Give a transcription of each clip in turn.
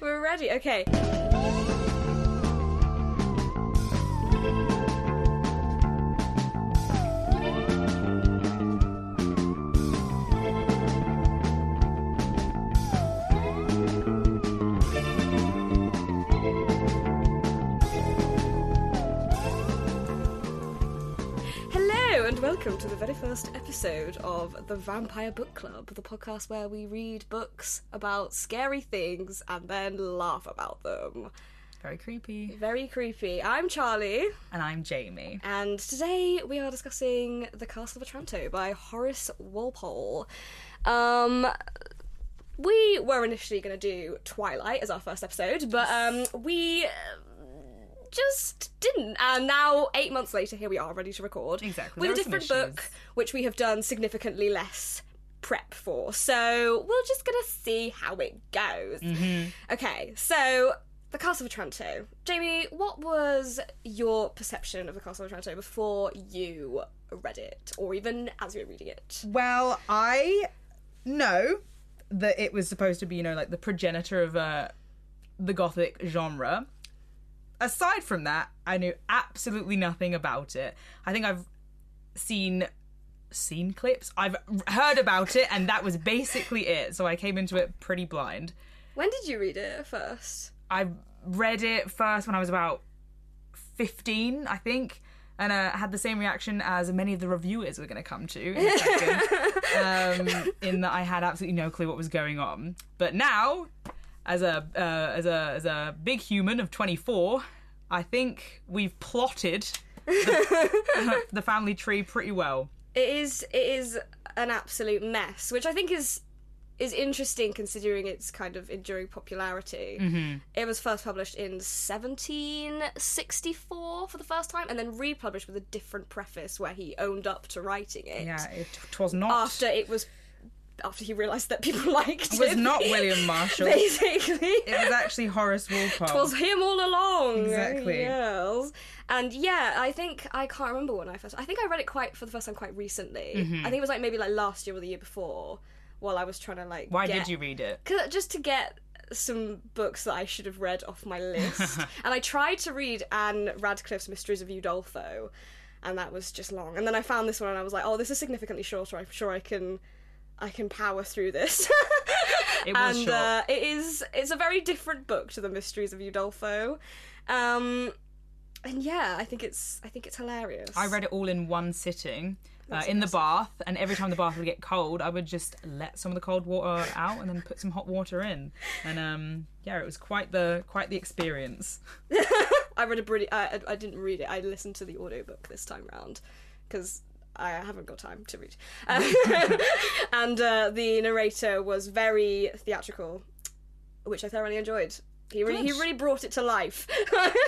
We're ready. Okay. Welcome to the very first episode of the Vampire Book Club, the podcast where we read books about scary things and then laugh about them. Very creepy. Very creepy. I'm Charlie, And I'm Jamie. and today we are discussing The Castle of Otranto by Horace Walpole. Um, we were initially going to do Twilight as our first episode, but um, we just didn't. And now, eight months later, here we are, ready to record Exactly, with a there some different book, which we have done significantly less prep for. So we're just gonna see how it goes. Mm-hmm. Okay, so the Castle of Otranto. Jamie, what was your perception of the Castle of Otranto before you read it, or even as you were reading it? Well, I know that it was supposed to be, you know, like the progenitor of uh, the gothic genre. Aside from that, I knew absolutely nothing about it. I think I've seen seen clips. I've heard about it and that was basically it. So I came into it pretty blind. When did you read it first? I read it first when I was about 15, I think, and uh, had the same reaction as many of the reviewers we're going to come to in a second, um, in that I had absolutely no clue what was going on. But now, as a uh, as a as a big human of 24, I think we've plotted the, the family tree pretty well. It is it is an absolute mess, which I think is is interesting considering its kind of enduring popularity. Mm-hmm. It was first published in 1764 for the first time, and then republished with a different preface where he owned up to writing it. Yeah, it was not. After it was, after he realised that people liked it It was him. not William Marshal. Basically, It was actually Horace Walpole. it was him all along. Exactly. Yes. And yeah, I think I can't remember when I first. I think I read it quite for the first time quite recently. Mm-hmm. I think it was like maybe like last year or the year before, while I was trying to like. Why get- did you read it? Cause, just to get some books that I should have read off my list. and I tried to read Ann Radcliffe's Mysteries of Udolpho, and that was just long. And then I found this one, and I was like, oh, this is significantly shorter. I'm sure I can. I can power through this. It was and. Uh, it is it's a very different book to the Mysteries of Udolpho. Um, and yeah, I think it's I think it's hilarious. I read it all in one sitting uh, in the bath, and every time the bath would get cold, I would just let some of the cold water out and then put some hot water in, and um, yeah, it was quite the quite the experience. I read a pretty. I, I didn't read it. I listened to the audiobook this time round because I haven't got time to read. Um, and uh, the narrator was very theatrical, which I thoroughly enjoyed. He really, he really brought it to life.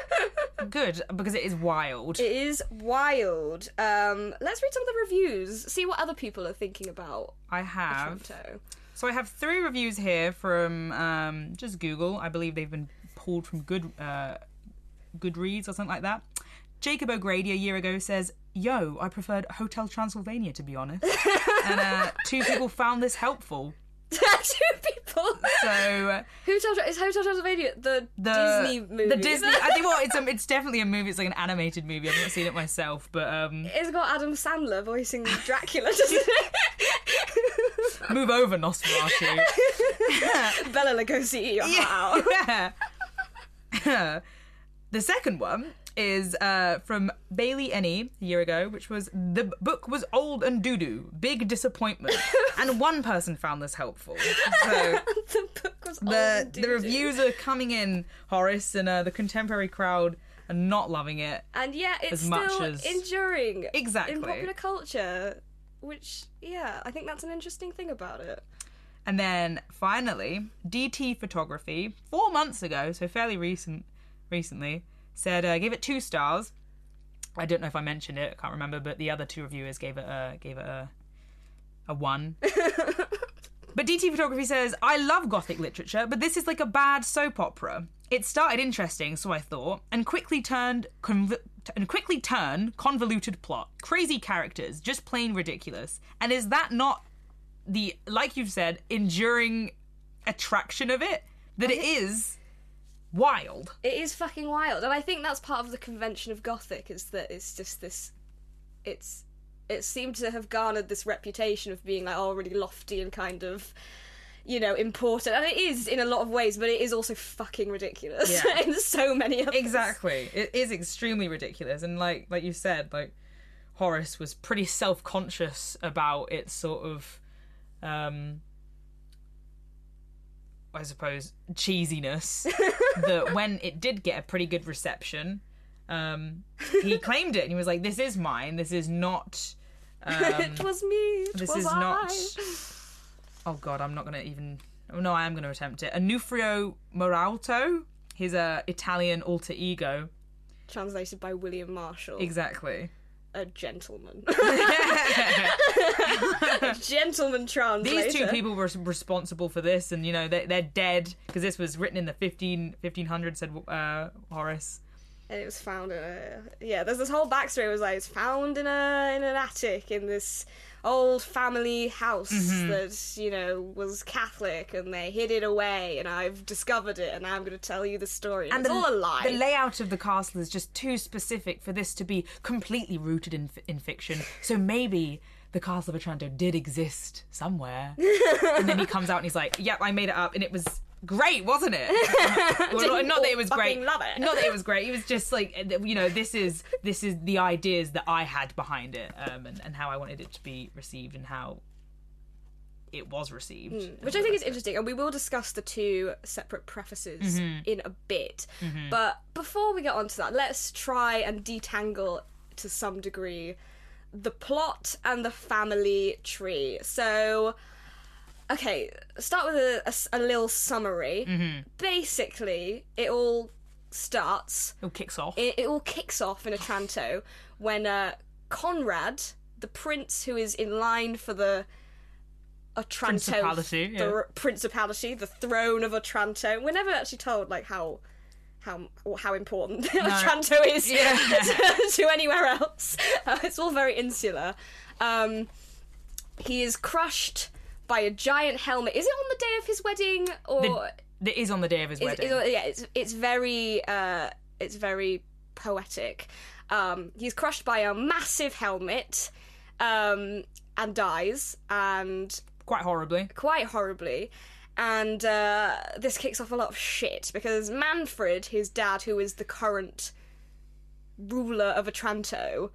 Good because it is wild. it is wild. Um, let's read some of the reviews. See what other people are thinking about I have so I have three reviews here from um, just Google. I believe they've been pulled from Good uh, Goodreads or something like that. Jacob O'Grady a year ago says, "Yo, I preferred Hotel Transylvania to be honest," and uh, two people found this helpful. Two people. So Hotel is Hotel Transylvania the, the Disney movie. The Disney. I think well, it's a, it's definitely a movie. It's like an animated movie. I've not seen it myself, but um, It's got Adam Sandler voicing Dracula, doesn't it? move over Nosferatu. Bela Lugosi, eat your heart out. Yeah. the second one is uh, from Bailey Ennie a year ago, which was the book was old and doo doo, big disappointment, and one person found this helpful. So the book was the the reviews are coming in, Horace, and uh, the contemporary crowd are not loving it. and yeah, it's as still as- enduring Exactly. in popular culture. Which, yeah, I think that's an interesting thing about it. And then finally, DT Photography, four months ago, so fairly recent, recently, said uh, gave it two stars. I don't know if I mentioned it, I can't remember, but the other two reviewers gave it a gave it a a one. but DT Photography says, I love gothic literature, but this is like a bad soap opera. It started interesting, so I thought, and quickly turned conv- and quickly turn convoluted plot, crazy characters, just plain ridiculous. And is that not the like you've said enduring attraction of it that it is wild. It is fucking wild, and I think that's part of the convention of gothic is that it's just this. It's it seemed to have garnered this reputation of being like oh really lofty and kind of you know important and it is in a lot of ways but it is also fucking ridiculous Yeah. in so many others. Exactly. It is extremely ridiculous and like like you said, like Horace was pretty self-conscious about its sort of um I suppose cheesiness that when it did get a pretty good reception um he claimed it and he was like this is mine. This is not um, it was me. It this was is I. not oh god i'm not gonna even oh no i am gonna attempt it. Onuphrio Muralto his uh, italian alter ego. Translated by william marshal. Exactly a gentleman a gentleman translator these two people were responsible for this and you know they, they're dead because this was written in the 15 1500 said uh, horace and it was found in a yeah. There's this whole backstory. It was like it's found in a in an attic in this old family house Mm-hmm. that you know was Catholic, and they hid it away. And I've discovered it, and now I'm going to tell you the story. And, it's all a lie. The layout of the castle is just too specific for this to be completely rooted in in fiction. So maybe the castle of Otranto did exist somewhere. and then he comes out and he's like, "Yep, I made it up, and it was." Great, wasn't it? well, not, not that it was great. love it? Not that it was great. It was just like you know, this is this is the ideas that I had behind it, um, and, and how I wanted it to be received, and how it was received. Hmm. which I think is interesting, and we will discuss the two separate prefaces Mm-hmm. in a bit. But before we get onto that, let's try and detangle to some degree the plot and the family tree. So, okay, start with a little summary. Mm-hmm. Basically, it all starts It all kicks off. it, it all kicks off in Otranto when uh, Conrad, the prince who is in line for the Otranto Principality, the yeah. principality, the throne of Otranto. We're never actually told like how how how important Otranto is Yeah. to, to anywhere else. Uh, it's all very insular. Um, he is crushed by a giant helmet. Is it on the day of his wedding or? it is on the day of his It's, wedding. it's- yeah, it's it's very uh, it's very poetic. Um, he's crushed by a massive helmet um, and dies, and Quite horribly. quite horribly. And uh, this kicks off a lot of shit because Manfred, his dad, who is the current ruler of Otranto,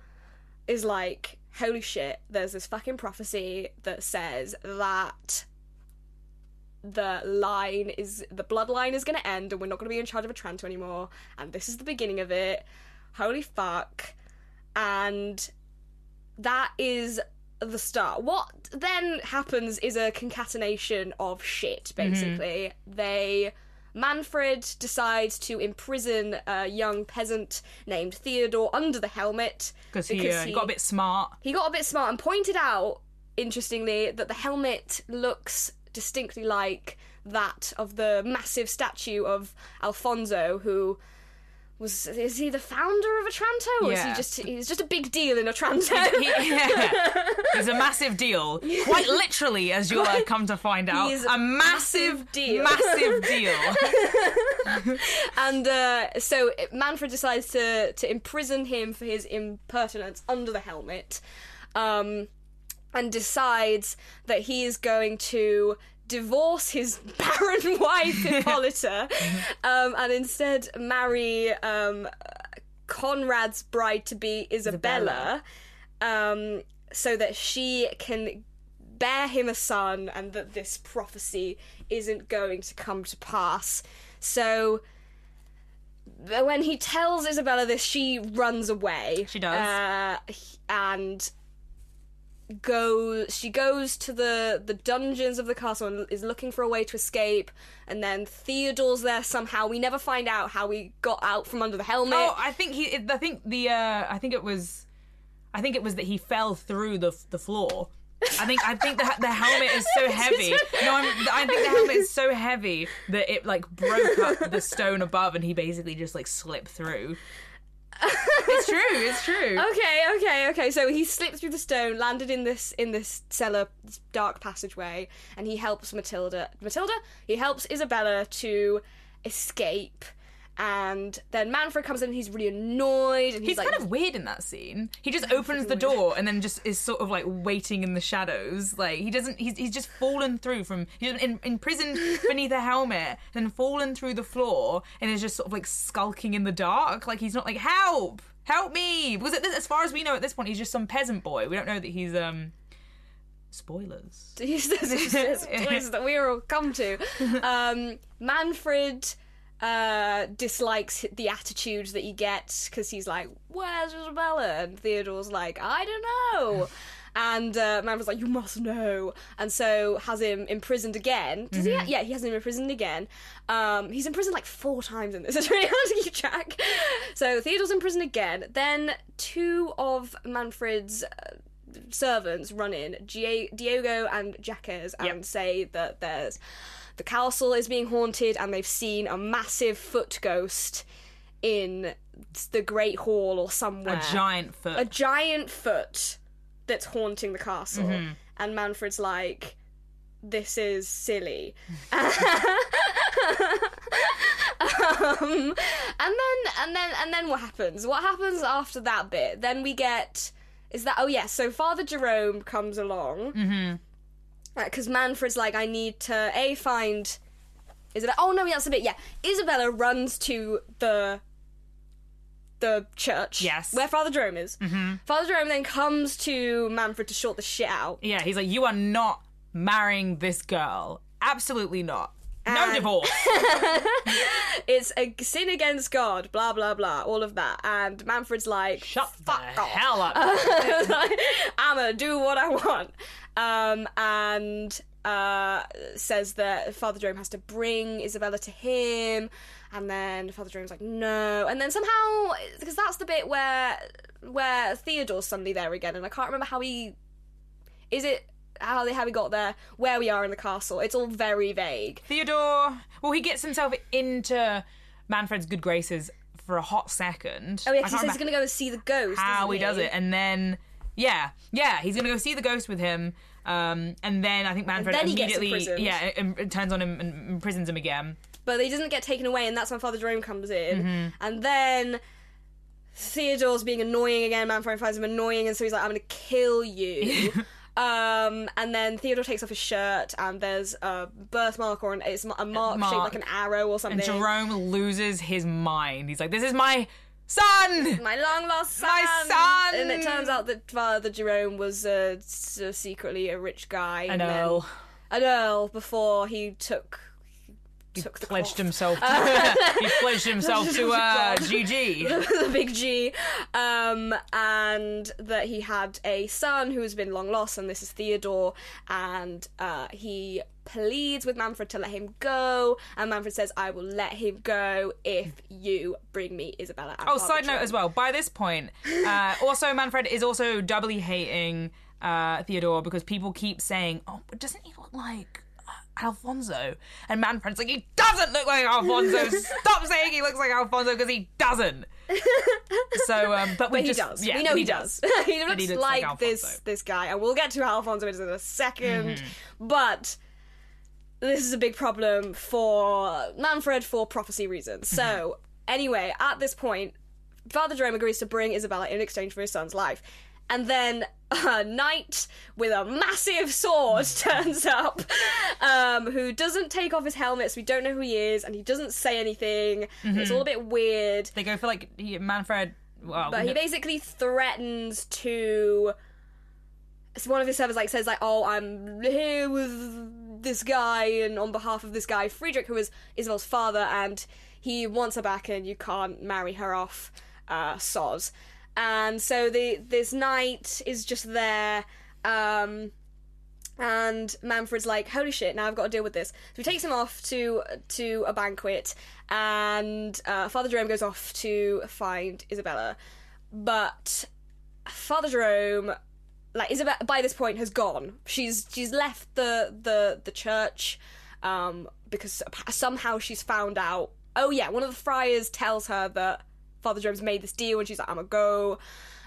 is like, holy shit, there's this fucking prophecy that says that the line is the bloodline is going to end and we're not going to be in charge of Otranto anymore. And this is the beginning of it. Holy fuck. And that is the start. What then happens is a concatenation of shit mm-hmm. basically. They Manfred decides to imprison a young peasant named Theodore under the helmet Because he, uh, got a bit smart. he got a bit smart and pointed out, interestingly, that the helmet looks distinctly like that of the massive statue of Alfonso, who was is he the founder of Otranto, or is he just he's just a big deal in Otranto? He, yeah. He's a massive deal. Quite literally, as you'll uh, come to find out. He is a massive, massive deal. Massive deal. and uh, so Manfred decides to to imprison him for his impertinence under the helmet, um, and decides that he is going to divorce his barren wife Hippolyta, um, and instead marry um, Conrad's bride to be Isabella, um, so that she can bear him a son and that this prophecy isn't going to come to pass. So when he tells Isabella this, she runs away. She does. Uh, and goes she goes to the the dungeons of the castle and is looking for a way to escape and then Theodore's there somehow we never find out how he got out from under the helmet Oh, I think he. I think the. Uh, I think it was. I think it was that he fell through the the floor. I think I think the the helmet is so heavy. No, I'm, I think the helmet is so heavy that it like broke up the stone above, and he basically just like slipped through. It's true. It's true. Okay, okay, okay. So he slipped through the stone, landed in this in this cellar, this dark passageway, and he helps Matilda. Matilda. He helps Isabella to escape, and then Manfred comes in. and He's really annoyed, and he's, He's like, kind of weird in that scene. He just opens the door and then just is sort of like waiting in the shadows. Like he doesn't. He's he's just fallen through from he's in, imprisoned beneath a helmet, then fallen through the floor, and is just sort of like skulking in the dark. Like he's not like help, help me. Because at this, as far as we know at this point, he's just some peasant boy. We don't know that he's um. Spoilers. Place that we all come to. Um, Manfred uh, dislikes the attitude that he gets because he's like, "Where's Isabella?" And Theodore's like, "I don't know." And uh, Manfred's like, "You must know," and so has him imprisoned again. Does he? Yeah, he has him imprisoned again. Um, he's imprisoned like four times in this. It's really hard to keep track. So Theodore's imprisoned again. Then two of Manfred's uh, servants run in, Gia- Diego and Jacques, and Yep. say that there's the castle is being haunted and they've seen a massive foot ghost in the Great Hall or somewhere. A giant foot. A giant foot that's haunting the castle. Mm-hmm. And Manfred's like, this is silly. um, and then and then and then what happens? What happens after that bit? Then we get is that oh yes, so Father Jerome comes along. Mm-hmm. Because Manfred's like, I need to a find Isabella. Oh no, that's a bit. Yeah, Isabella runs to the the church. Yes. where Father Jerome is. Mm-hmm. Father Jerome then comes to Manfred to sort the shit out. yeah, he's like, you are not marrying this girl. Absolutely not. No And- divorce. It's a sin against God. Blah blah blah. All of that. And Manfred's like, Shut the hell up. I'm gonna do what I want. Um, and uh, says that Father Jerome has to bring Isabella to him, and then Father Jerome's like, no, and then somehow because that's the bit where where Theodore's suddenly there again, and I can't remember how he is it. How they how he got there, where we are in the castle. It's all very vague. Theodore, well, he gets himself into Manfred's good graces for a hot second. Oh yeah, I 'cause can't he says he's gonna go and see the ghost. how isn't he does it, and then yeah, yeah, he's gonna go see the ghost with him. Um, and then I think Manfred then he gets immediately, imprisoned. yeah, turns on him and imprisons him again. but he doesn't get taken away, and that's when Father Jerome comes in. Mm-hmm. And then Theodore's being annoying again. Manfred finds him annoying, and so he's like, "I'm to kill you." um, and then Theodore takes off his shirt, and there's a birthmark or an, it's a mark, shaped like an arrow or something. And Jerome loses his mind. He's like, "This is my son." my long lost son. My son! And it turns out that Father Jerome was uh, secretly a rich guy. Then- earl. An earl before he took. Took the Pledged cloth. himself. To, he pledged himself to uh. GG. the big G, um, and that he had a son who has been long lost, and this is Theodore, and uh, he pleads with Manfred to let him go, and Manfred says, "I will let him go if you bring me Isabella." Oh, side note as well. By this point, uh, also Manfred is also doubly hating uh, Theodore because people keep saying, "Oh, but doesn't he look like Alfonso?" And Manfred's like, "He doesn't look like Alfonso. Stop saying he looks like Alfonso because he doesn't." So, um, but we But he just, does. Yeah, we know but he, does. he, looks he looks like, like this this guy, and we'll get to Alfonso in a 2nd Mm-hmm. But this is a big problem for Manfred for prophecy reasons. Mm-hmm. So anyway, at this point, Father Jerome agrees to bring Isabella in exchange for his son's life. And then a knight with a massive sword turns up, um, who doesn't take off his helmet, so we don't know who he is, and he doesn't say anything. It's all a bit weird. They go for like he, Manfred. Well, But he basically threatens to. So one of his servants like says like, "Oh, I'm here with this guy, and on behalf of this guy, Friedrich, who is Isabel's father, and he wants her back, and you can't marry her off, uh, soz." And so the this knight is just there, um, and Manfred's like, "Holy shit! Now I've got to deal with this." So he takes him off to to a banquet, and uh, Father Jerome goes off to find Isabella, but Father Jerome, like Isabella, by this point has gone. She's she's left the the the church, um, because somehow she's found out. Oh yeah, one of the friars tells her that Father Jerome's made this deal, and she's like, I'm gonna go.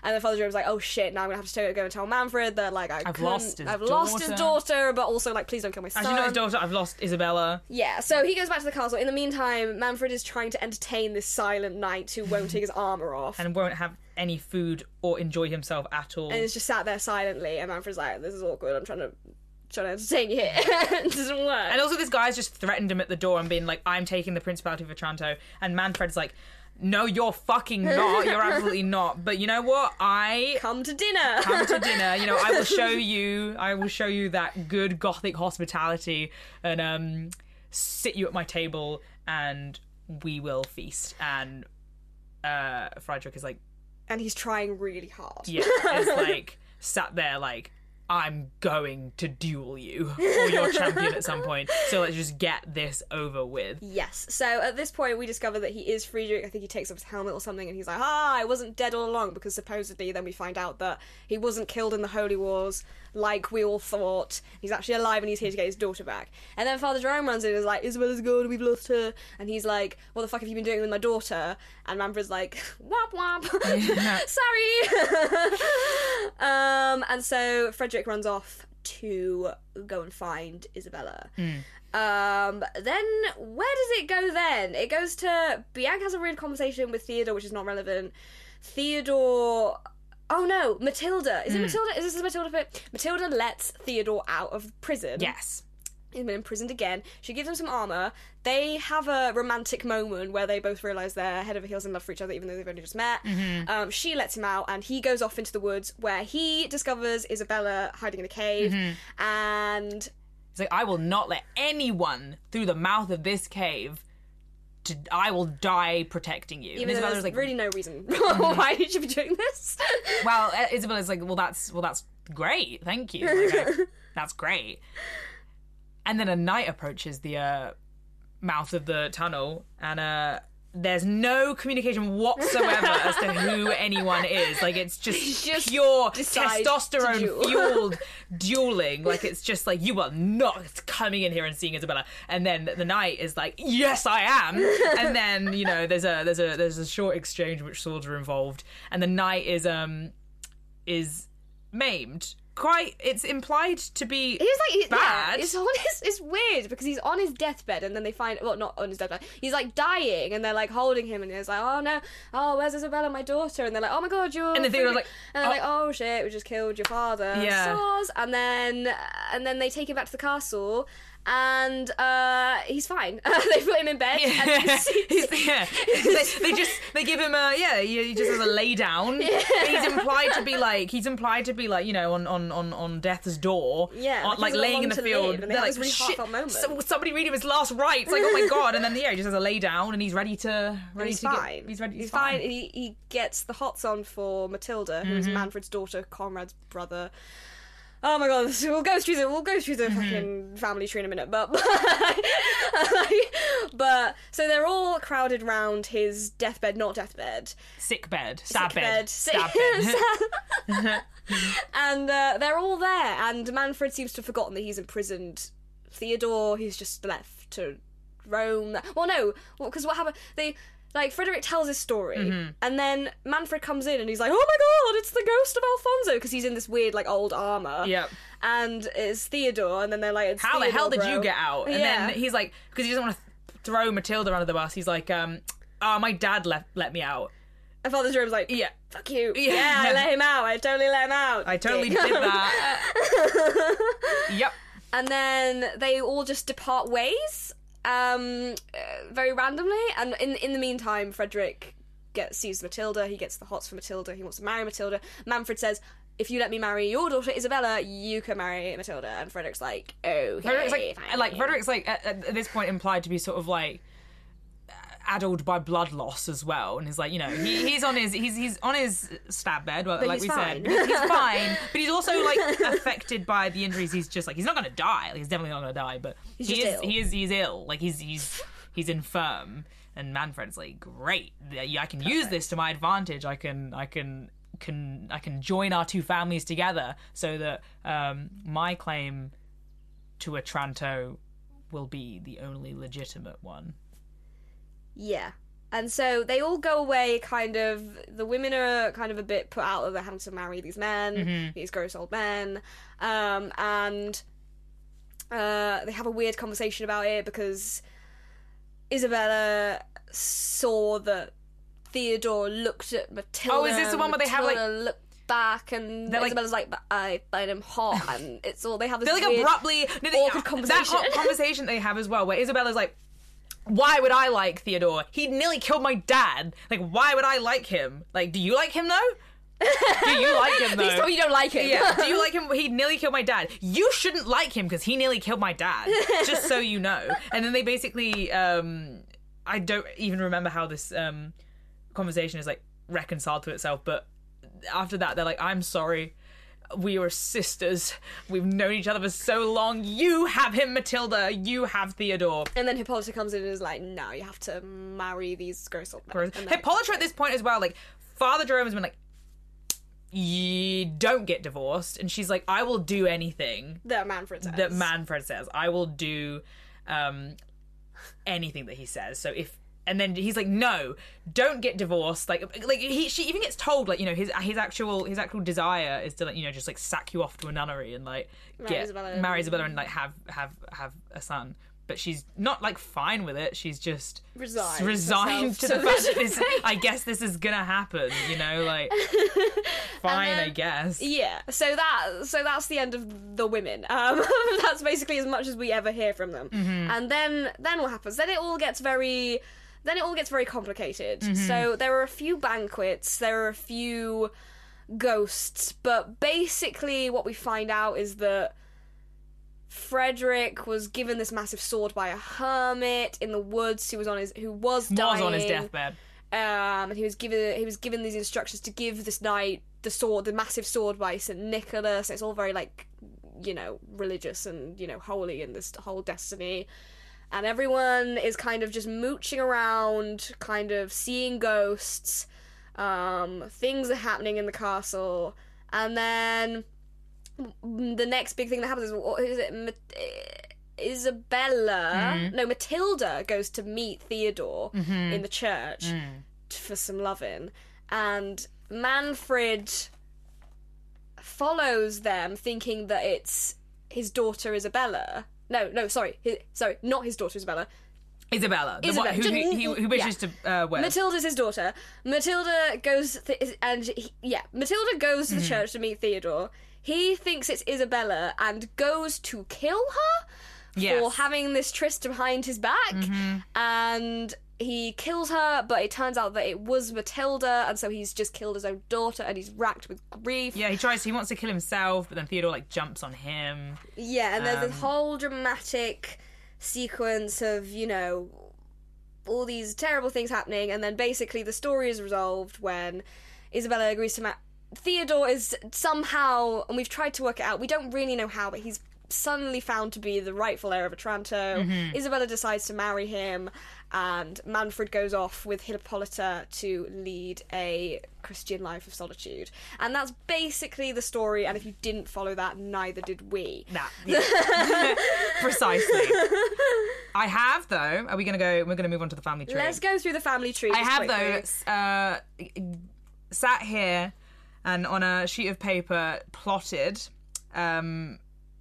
And then Father Jerome's like, oh shit, now I'm gonna have to go and tell Manfred that like I I've couldn't- lost his I've lost his daughter. daughter, but also like please don't kill my son. As you know, his daughter, I've lost Isabella. Yeah, so he goes back to the castle. In the meantime, Manfred is trying to entertain this silent knight who won't take his armor off. and won't have any food or enjoy himself at all. and is just sat there silently. And Manfred's like, "This is awkward. I'm trying to trying to entertain you here. it doesn't work." And also, this guy's just threatened him at the door and been like, "I'm taking the Principality of Otranto," and Manfred's like, "No, you're fucking not. You're absolutely not." But you know what? I Come to dinner. come to dinner. You know, I will show you. I will show you that good Gothic hospitality and um, sit you at my table, and we will feast. And uh, Friedrich is like, and he's trying really hard. yeah, is like sat there like. I'm going to duel you or your champion at some point. So let's just get this over with. Yes. So at this point, we discover that he is Friedrich. I think he takes off his helmet or something, and he's like, "Ah, I wasn't dead all along." Because supposedly, then we find out that he wasn't killed in the Holy Wars, like we all thought. He's actually alive, and he's here to get his daughter back. And then Father Jerome runs in and is like, "Isabella's gone. We've lost her." And he's like, "What the fuck have you been doing with my daughter?" And Manfred's like, Womp womp. sorry." um, and so Frederick runs off to go and find Isabella. Um, then where does it go then? It goes to Bianca has a weird conversation with Theodore, which is not relevant. Theodore Oh no, Matilda. Is it hmm. Matilda? Is this the Matilda bit? Matilda lets Theodore out of prison. Yes. He's been imprisoned again. She gives him some armor. They have a romantic moment where they both realize they're head over heels in love for each other, even though they've only just met. Mm-hmm. Um, she lets him out, and he goes off into the woods where he discovers Isabella hiding in a cave. Mm-hmm. And It's like I will not let anyone through the mouth of this cave. To I will die protecting you. And even though Isabella's like, really no reason why you should be doing this. well, uh, Isabella's like, well, that's well, that's great. Thank you. Like, that's great. And then a knight approaches the uh, mouth of the tunnel, and uh, there's no communication whatsoever as to who anyone is. Like it's just, just pure decide duel. testosterone fueled dueling. Like it's just like you are not coming in here and seeing Isabella. And then the knight is like, yes, I am. And then you know there's a there's a there's a short exchange in which swords are involved, and the knight is um is maimed. Quite, it's implied to be He's like he, bad. Yeah, it's on his, it's weird because he's on his deathbed and then they find well not on his deathbed. He's like dying and they're like holding him and he's like oh no oh where's Isabella my daughter and they're like oh my god you're And the thing was like, and they're like oh. oh shit we just killed your father Yeah. Soz. and then and then they take him back to the castle and uh he's fine they put him in bed he's, yeah. they, they just they give him a yeah he just has a lay down. He's implied to be like he's implied to be like you know on on on, on death's door. Yeah, on, like like laying in the field. live, and they They're like really shit. moment. So, somebody read him his last rites. Like oh my god, and then yeah he just has a lay down and he's ready to ready he's to fine. Get, he's ready. He's fine. He, he gets the hots on for Matilda, who's Manfred's daughter, Conrad's brother. Oh my god, this- we'll go through the we'll go through the fucking family tree in a minute, but but so they're all crowded round his deathbed, not deathbed, Sick bed, stab sick bed, sick- stab bed. and uh, they're all there. And Manfred seems to have forgotten that he's imprisoned Theodore. He's just left to roam. Well, no, because what happened? They like Frederick tells his story, Mm-hmm. and then Manfred comes in and he's like, "Oh my god, it's the ghost of Alfonso!" Because he's in this weird like old armor. Yep. And it's Theodore, and then they're like, it's How the hell Theodore, did you get out? And yeah. then he's like, because he doesn't want to throw Matilda under the bus. He's like, um, oh, my dad let let me out. and Father Jerome's like, Yeah. fuck you. Yeah. Yeah. I let him out. I totally let him out. I totally did that. yep. and then they all just depart ways um uh, very randomly. And in in the meantime frederick gets sees matilda. He gets the hots for matilda. He wants to marry matilda. Manfred says if you let me marry your daughter isabella you can marry matilda. And frederick's like okay Frederick's like, fine. like Frederick's like at, at this point implied to be sort of like addled by blood loss as well, and he's like, you know, he, he's on his he's he's on his stab bed, well, like we fine. said, he's fine, but he's also like affected by the injuries. He's just like he's not gonna die. Like, he's definitely not gonna die, but he just is ill. he is he's ill. Like he's he's he's infirm, and Manfred's like, great, I can use this to my advantage. I can I can can I can join our two families together so that um, my claim to Otranto will be the only legitimate one. Yeah and so they all go away. Kind of, the women are kind of a bit put out of they're having to marry these men, these gross old men, um, and uh, they have a weird conversation about it because Isabella saw that Theodore looked at Matilda. Oh, is this the one where they have, like- looked back and They're Isabella's like, but I find him hot, and it's all they have this They're like abruptly no, they, awkward That conversation. co- conversation they have as well, where Isabella's like, "Why would I like Theodore? He nearly killed my dad. Like, why would I like him? Like, do you like him though? Do you like him Please though? tell me you don't like him. Yeah. Do you like him? He nearly killed my dad. You shouldn't like him because he nearly killed my dad. Just so you know. And then they basically, um, I don't even remember how this um, conversation is like reconciled to itself. But after that, they're like, "I'm sorry." We were sisters. We've known each other for so long. You have him, Matilda. You have Theodore. And then Hippolyta comes in and is like, no, you have to marry these gross old men. Whereas And they're like, Hippolyta at this point as well, like Father Jerome has been like, "You don't get divorced," and she's like, "I will do anything that Manfred says. that Manfred says. I will do um, anything that he says." So if and then he's like, "No, don't get divorced." Like, like he she even gets told like you know his his actual his actual desire is to like you know just like sack you off to a nunnery and like Marry get Isabella. marry Isabella and like have have have a son. But she's not like fine with it. She's just Resigned resigned to the fact that this this, I guess this is gonna happen. You know, like fine, then- I guess. Yeah, so that so that's the end of the women. Um, that's basically as much as we ever hear from them. Mm-hmm. And then then what happens? Then it all gets very then it all gets very complicated. Mm-hmm. So there are a few banquets, there are a few ghosts, but basically what we find out is that Frederick was given this massive sword by a hermit in the woods who was on his who was dying Was on his deathbed. um, and he was given he was given these instructions to give this knight the sword, the massive sword by Saint Nicholas. It's all very like, you know, religious and you know holy in this whole destiny. And everyone is kind of just mooching around, kind of seeing ghosts. Um, things are happening in the castle, and then the next big thing that happens is what is it? Ma- eh, Isabella, mm-hmm. no, Matilda goes to meet Theodore mm-hmm. in the church mm. t- for some loving, and Manfred follows them, thinking that it's his daughter Isabella. No, no, sorry, his, sorry, not his daughter Isabella. Isabella, the Isabella, one who, who, who, who wishes to uh, wed. Matilda's his daughter. Matilda goes th- and he, yeah, Matilda goes to Mm-hmm. the church to meet Theodore. He thinks it's Isabella and goes to kill her Yes. Mm-hmm. having this tryst behind his back. And he kills her, but it turns out that it was Matilda, and so he's just killed his own daughter, and he's racked with grief. yeah, he tries. He wants to kill himself, but then Theodore like jumps on him. Yeah, and there's this Um, whole dramatic sequence of, you know, all these terrible things happening, and then basically the story is resolved when Isabella agrees to marry. Theodore is somehow, and we've tried to work it out, we don't really know how, but he's suddenly found to be the rightful heir of Otranto. Mm-hmm. Isabella decides to marry him, and Manfred goes off with Hippolyta to lead a Christian life of solitude. And that's basically the story, and if you didn't follow that, neither did we. That yeah. precisely. I have though. Are we gonna go? We're gonna move on to the family tree. Let's go through the family tree. I have though uh, sat here and on a sheet of paper plotted um,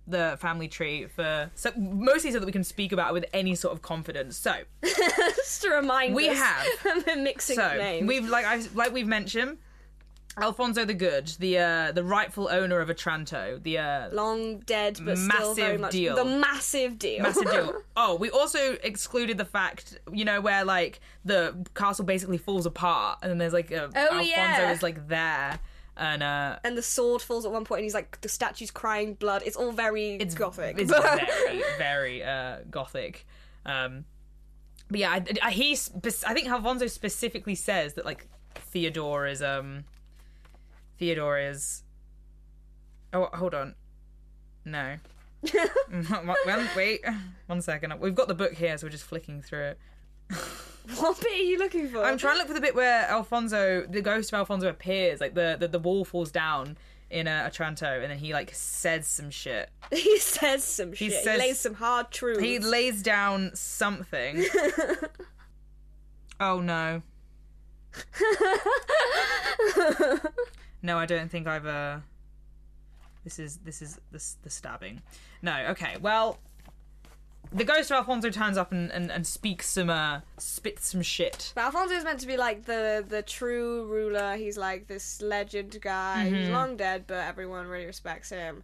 the family tree for so mostly so that we can speak about it with any sort of confidence. So, Just to remind We us, have. I'm mixing so names. we've like I like we've mentioned. Alfonso the Good, the uh, the rightful owner of Otranto, the uh, long dead, but still very Massive much deal. the massive deal. massive deal. Oh, we also excluded the fact, you know, where like the castle basically falls apart, and then there's like a, Oh, Alfonso yeah. is like there, and uh, and the sword falls at one point, and he's like the statue's crying blood. It's all very it's gothic. It's very very uh, gothic. Um, but yeah, I, I, he spe- I think Alfonso specifically says that like Theodore is um Theodore is. Oh, hold on. No. Wait, one second. We've got the book here, so we're just flicking through it. what bit are you looking for? I'm trying to look for the bit where Alfonso, the ghost of Alfonso, appears. Like the the, the wall falls down in a Otranto, and then he like says some shit. he says some shit. says- he lays some hard truths. He lays down something. Oh no. no, I don't think I've uh this is this is the the stabbing. No, okay. Well, the ghost of Alfonso turns up and, and, and speaks some uh spits some shit. But Alfonso is meant to be like the the true ruler. He's like this legend guy. Mm-hmm. He's long dead, but everyone really respects him.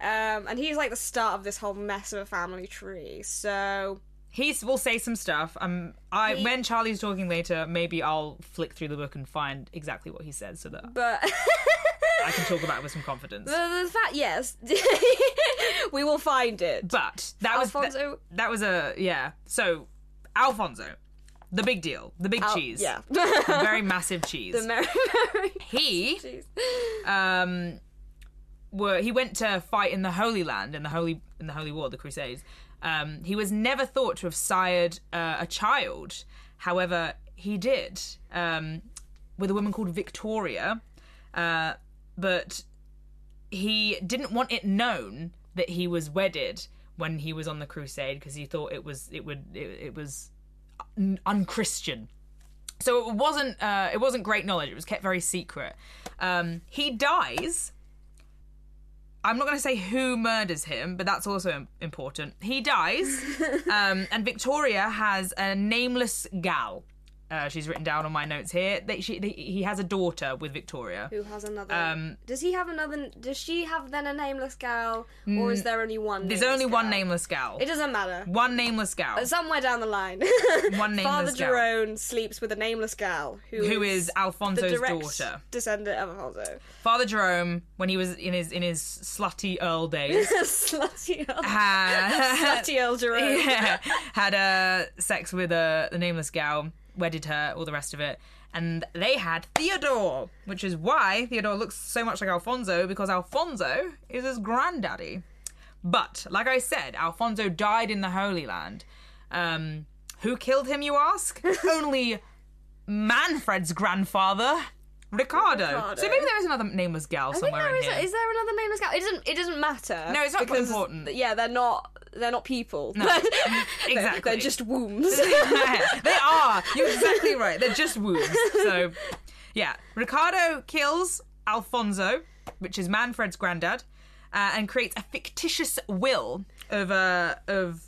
Um, and he's like the start of this whole mess of a family tree. So He will say some stuff. Um, I He- when Charlie's talking later, maybe I'll flick through the book and find exactly what he said so that but I can talk about it with some confidence. the, the fact, yes, we will find it. But that was Alfonso- that, that was a yeah. So Alfonso, the big deal, the big Al- cheese, yeah, the very massive cheese. the Mary. he um were he went to fight in the Holy Land in the Holy in the Holy War, the Crusades. Um, he was never thought to have sired uh, a child. However, he did um, with a woman called Victoria. Uh, but he didn't want it known that he was wedded when he was on the crusade because he thought it was it would it, it was unchristian. So it wasn't uh, it wasn't great knowledge. It was kept very secret. Um, he dies. I'm not going to say who murders him but that's also important. He dies um, and victoria has a nameless gal uh, she's written down on my notes here that she, he has a daughter with victoria Who has another? Um, does he have another? Does she have then a nameless gal, or is there only one? there's only one nameless gal It doesn't matter. one nameless gal Somewhere down the line, One nameless Father gal. Jerome sleeps with a nameless gal who, who is the alfonso's daughter descendant of Alfonso. father jerome when he was in his in his slutty earl days Slutty old, had, slutty old Jerome. yeah, had uh, sex with uh, the nameless gal, wedded her, all the rest of it. And they had Theodore, which is why Theodore looks so much like Alfonso, because Alfonso is his granddaddy. But, like I said, Alfonso died in the Holy Land. Um, who killed him, you ask? Only Manfred's grandfather, Ricardo. Ricardo. So maybe there is another nameless gal I think somewhere there in is. here. A, is there another nameless gal? It doesn't. It doesn't matter. No, it's not because, important. Yeah, they're not. They're not people. No, They're- exactly. They're just wombs. they are. You're exactly right. They're just wounds. So, yeah. Ricardo kills Alfonso, which is Manfred's granddad, uh, and creates a fictitious will of uh, of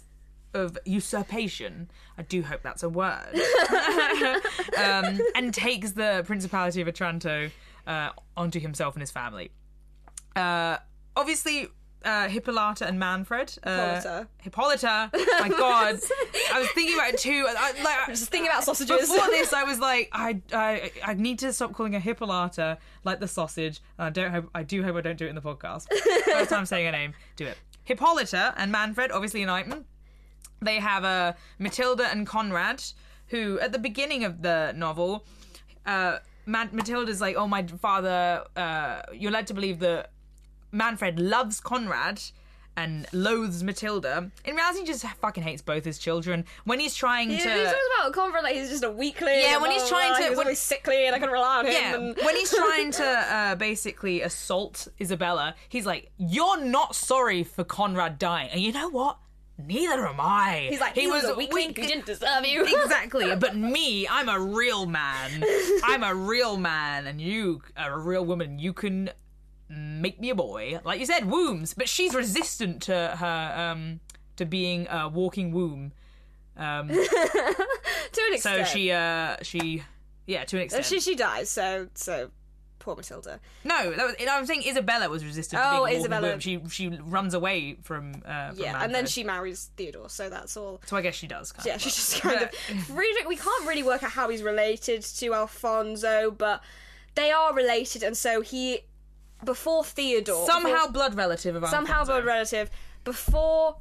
of usurpation. I do hope that's a word. um, and takes the Principality of Otranto uh, onto himself and his family. Uh, obviously, uh, Hippolyta and Manfred. Uh, Hippolyta. Hippolyta. My God, I was thinking about it too. I, like, Just thinking about sausages. before this, I was like, I, I, I need to stop calling her Hippolyta like the sausage. I don't hope, I do hope I don't do it in the podcast. First time saying her name, do it. Hippolyta and Manfred, obviously an Knighton. They have uh, Matilda and Conrad, who at the beginning of the novel, uh, Matilda's like, "Oh, my father, uh, you're led to believe that Manfred loves Conrad." And loathes Matilda. In reality, he just fucking hates both his children. When he's trying He, to, he talks about Conrad like he's just a weakling. Yeah, when he's blah, trying blah. to- he was when- always sickly and I can't rely on him. Yeah, and... when he's trying to uh, basically assault Isabella, he's like, "You're not sorry for Conrad dying," and you know what? Neither am I. He's like, he, was, a weakling who didn't deserve you. exactly, but me, I'm a real man. I'm a real man, and you are a real woman. You can make me a boy, like you said, wombs. But she's resistant to her um to being a walking womb. Um, to an so she uh she yeah to an extent. she she dies. So so poor Matilda. No, that was, I'm saying Isabella was resistant Oh, to being Isabella. womb. She she runs away from uh from Yeah, and then she marries Theodore. So that's all. So I guess she does. Kind Yeah, she's just kind of. Friedrich, we can't really work out how he's related to Alfonso, but they are related, and so he, before Theodore, somehow before- blood relative of somehow blood relative, before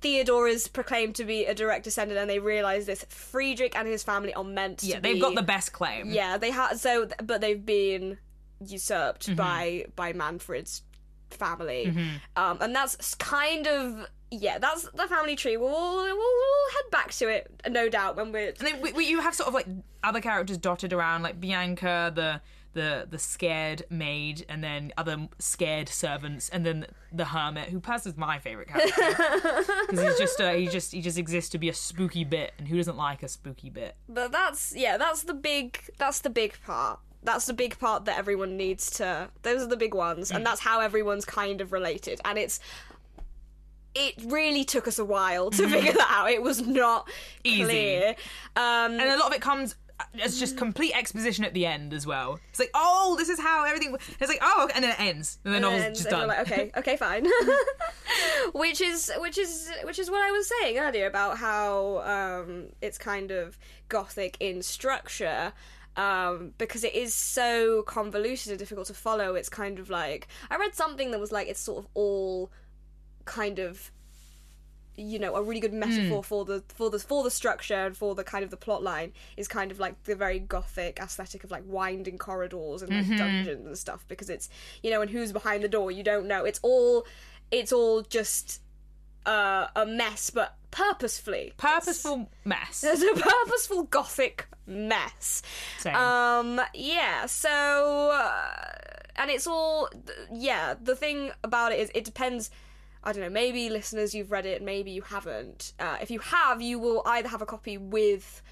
Theodore is proclaimed to be a direct descendant, and they realize this, Friedrich and his family are meant Yeah, they've be. got the best claim. Yeah, they had so, but they've been usurped Mm-hmm. by by Manfred's family, Mm-hmm. um, and that's kind of yeah, that's the family tree. We'll we'll, we'll head back to it, no doubt, when we're And then we, we, you have sort of like other characters dotted around, like Bianca, the the the scared maid, and then other scared servants, and then the hermit, who personally is my favorite character because he's just uh, he just he just exists to be a spooky bit, and who doesn't like a spooky bit? But that's yeah, that's the big that's the big part. That's the big part that everyone needs to. Those are the big ones, Mm. and that's how everyone's kind of related. And it's it really took us a while to figure that out. It was not. Easy. clear. Um, and a lot of it comes as just complete exposition at the end as well. It's like, oh, this is how everything. It's like, oh, and then it ends, and the novel's and just and done. like, okay, okay, fine. which is which is which is what I was saying earlier about how um, it's kind of gothic in structure. Um, because it is so convoluted and difficult to follow, it's kind of like I read something that was like it's sort of all kind of you know a really good metaphor for the for the for the structure and for the kind of the plot line is kind of like the very gothic aesthetic of like winding corridors and like dungeons and stuff because it's you know and who's behind the door you don't know. It's all it's all just uh, a mess but purposefully. Purposeful mess. it's a purposeful gothic mess. Same. um yeah so uh, and it's all yeah the thing about it is it depends I don't know, maybe listeners you've read it, maybe you haven't. Uh, if you have, you will either have a copy with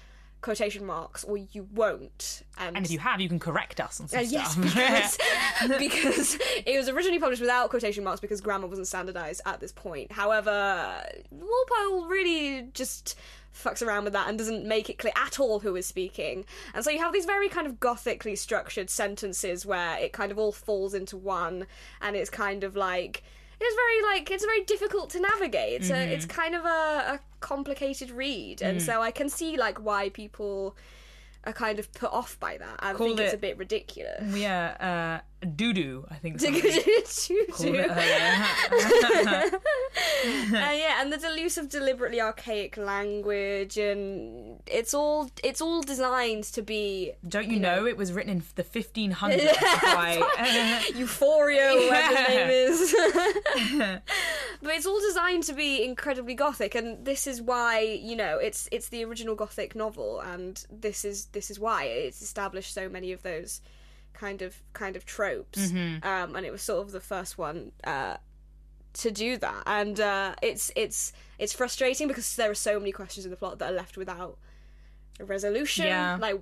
quotation marks or you won't. And, and if you have, you can correct us on some uh, yes, stuff. because, because it was originally published without quotation marks because grammar wasn't standardized at this point. However, Walpole really just fucks around with that and doesn't make it clear at all who is speaking. And so you have these very kind of gothically structured sentences where it kind of all falls into one and it's kind of like it's very like it's very difficult to navigate. It's, a, it's kind of a, a complicated read, and so I can see like why people are kind of put off by that. I think it's it- a bit ridiculous. yeah, uh, doo doo. I think. To somebody go to called do. it earlier. Uh, yeah, and the of deliberately archaic language, and it's all it's all designed to be Don't you know it was written in the 1500s by Euphoria, whatever Yeah. the name is. but it's all designed to be incredibly gothic, and this is why you know it's it's the original gothic novel, and this is this is why it's established so many of those kind of kind of tropes, um, and it was sort of the first one. Uh, to do that and uh, it's it's it's frustrating because there are so many questions in the plot that are left without a resolution Yeah. like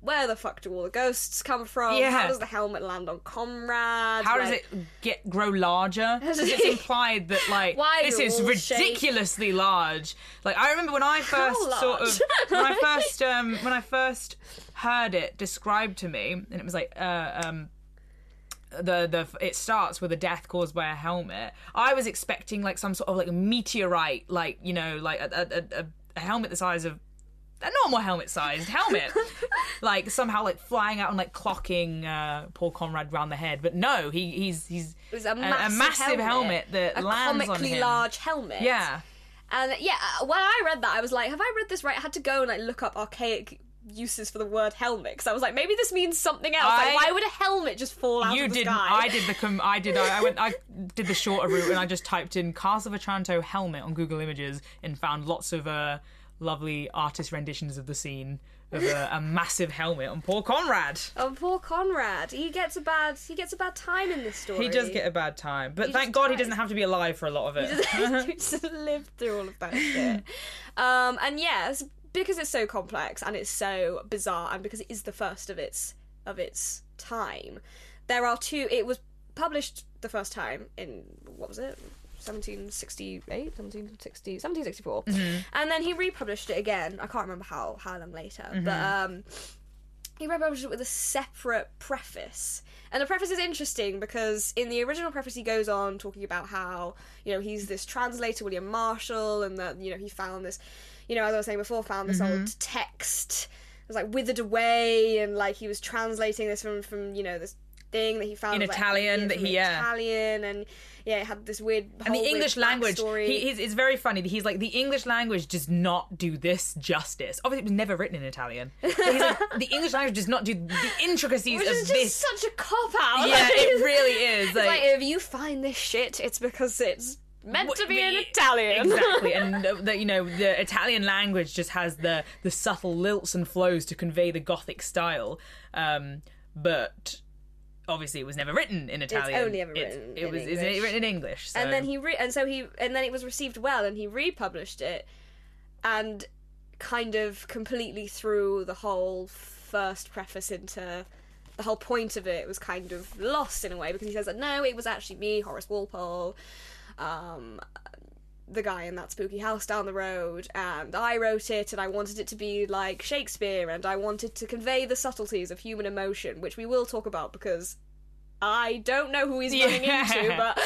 where the fuck do all the ghosts come from Yeah. how does the helmet land on Conrad How does it get grow larger? 'Cause it's implied that like this is ridiculously large. Like I remember when I first sort of when I first um when I first heard it described to me, and it was like uh, um the the it starts with a death caused by a helmet. I was expecting like some sort of like meteorite, like you know, like a a, a, a helmet the size of a normal helmet sized helmet, like somehow like flying out and like clocking uh, poor Conrad round the head. But no, he he's he's it was a a- massive, a massive helmet that a lands on comically him. large helmet yeah. and yeah uh, when I read that I was like have I read this right I had to go and like look up archaic uses for the word helmet because I was like maybe this means something else I- like why would a helmet just fall out You of the didn't. sky I did the. Com- I did. I, I went. I did the shorter route, and I just typed in Castle of Otranto helmet on Google Images, and found lots of uh, lovely artist renditions of the scene of a, a massive helmet on poor Conrad. Oh, poor Conrad. He gets a bad. He gets a bad time in this story. He does get a bad time, but He thank God he doesn't have to be alive for a lot of it. He just lived through all of that shit. Um, and yes, because it's so complex and it's so bizarre, and because it is the first of its of its time, there are two. It was published the first time in what was it? 1768 1760 1764 and then he republished it again i can't remember how how long later but um he republished it with a separate preface. And the preface is interesting because in the original preface he goes on talking about how, you know, he's this translator, William Marshal, and that, you know, he found this, you know, as I was saying before, found this old mm-hmm. text. It was like withered away and like he was translating this from, from you know, this thing that he found In like, Italian that he- yeah. Italian and yeah, it had this weird and the English language, he, he's, it's very funny. He's like the English language does not do this justice. Obviously, it was never written in Italian. Like, the English language does not do the intricacies Which of is just this. such a cop out. yeah, it really is. It's like, if you find this shit, it's because it's meant to be in Italian. exactly, and the, the, you know the Italian language just has the the subtle lilts and flows to convey the Gothic style. Um, but obviously it was never written in Italian. only ever It's- written It in was it's English. written in English. So. and then he re- and so he and then it was received well and he republished it and kind of completely threw the whole first preface into the whole point of it was kind of lost in a way because he says that no it was actually me horace walpole um the guy in that spooky house down the road and i wrote it and i wanted it to be like shakespeare and i wanted to convey the subtleties of human emotion which we will talk about because i don't know who he's running Yeah. into but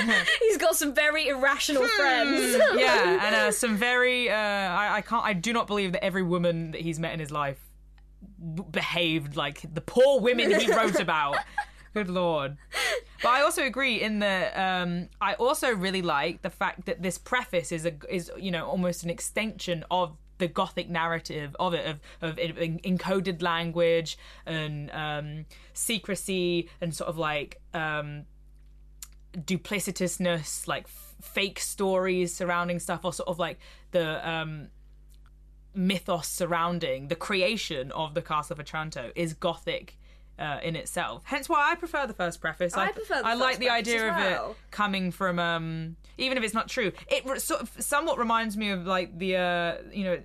he's got some very irrational friends yeah, and uh, some very uh, I, I can't I do not believe that every woman that he's met in his life w- behaved like the poor women he wrote about. Good lord. But I also agree in the um I also really like the fact that this preface is a is you know almost an extension of the gothic narrative of it of of encoded language and um secrecy and sort of like um duplicitousness, like f- fake stories surrounding stuff, or sort of like the um, mythos surrounding the creation of the Castle of Otranto is gothic. Uh, in itself, hence why I prefer the first preface. I prefer the I like the idea as of it coming from, um, even if it's not true. It re- sort of somewhat reminds me of like the, uh, you know,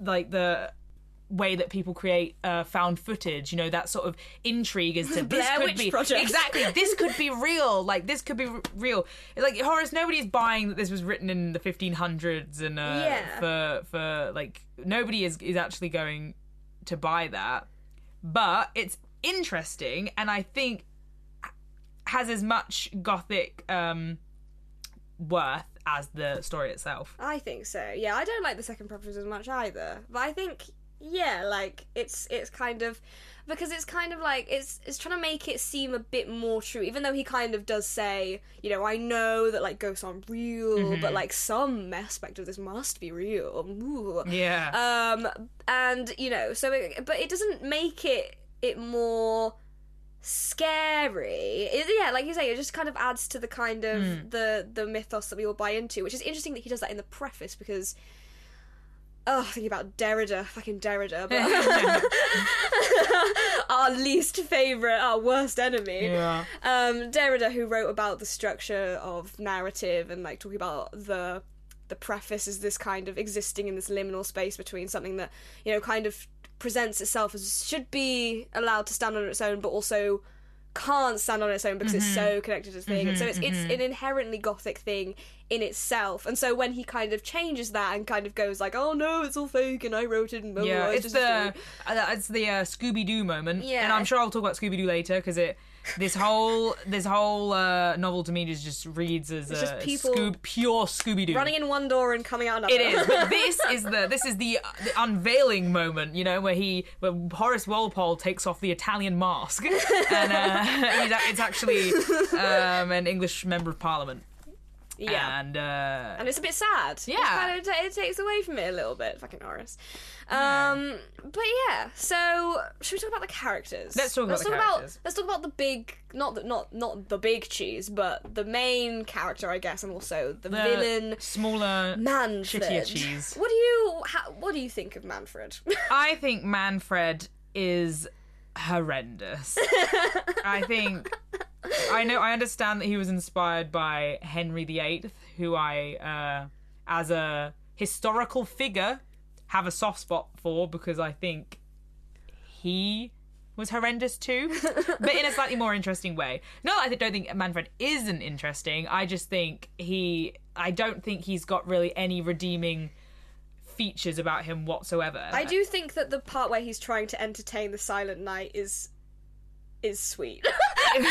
like the way that people create uh, found footage. You know, that sort of intrigue is to this Blair could Witch be Project. exactly this could be real. Like this could be r- real. Like Horace, nobody's buying that this was written in the 1500s, and uh, Yeah. for for like nobody is is actually going to buy that. But it's interesting, and I think has as much gothic um, worth as the story itself. I think so. Yeah, I don't like the second preface as much either. But I think yeah, like it's it's kind of because it's kind of like it's it's trying to make it seem a bit more true even though he kind of does say, you know, I know that like ghosts aren't real, but like some aspect of this must be real. Ooh. Yeah. Um and you know, so it, but it doesn't make it it more scary. It, yeah, like you say, it just kind of adds to the kind of the the mythos that we all buy into, which is interesting that he does that in the preface because. Oh, thinking about Derrida, fucking Derrida, but our least favorite, our worst enemy. yeah. Um, Derrida, who wrote about the structure of narrative and like talking about the the preface is this kind of existing in this liminal space between something that you know kind of presents itself as should be allowed to stand on its own, but also can't stand on its own because it's so connected to the thing. and so it's it's an inherently gothic thing in itself. And so when he kind of changes that and kind of goes like, "Oh no, it's all fake," and I wrote it, and blah, Yeah, blah, it's the a story." uh, it's the uh, Scooby Doo moment, Yeah. and I'm sure I'll talk about Scooby Doo later because it this whole this whole uh, novel to me just just reads as It's a Scoob- pure Scooby Doo. running in one door and coming out another. It is, but this is the this is the, the unveiling moment, you know, where he where Horace Walpole takes off the Italian mask, and uh, he's, it's actually um, an English member of Parliament, yeah. and uh, and it's a bit sad. Yeah. It's kind of, it takes away from it a little bit, fucking Horace. Um, but yeah. So should we talk about the characters? Let's talk about let's the talk characters. About, let's talk about the big, not the not not the big cheese, but the main character, I guess, and also the, the villain. smaller, Manfred. shittier cheese. What do you ha, what do you think of Manfred? I think Manfred is horrendous. I think I know I understand that he was inspired by Henry VIII, who I, uh, as a historical figure, have a soft spot for because I think he was horrendous too, but in a slightly more interesting way. No, I don't think Manfred isn't interesting. I just think he. I don't think he's got really any redeeming features about him whatsoever. I do think that the part where he's trying to entertain the Silent Knight is is sweet, and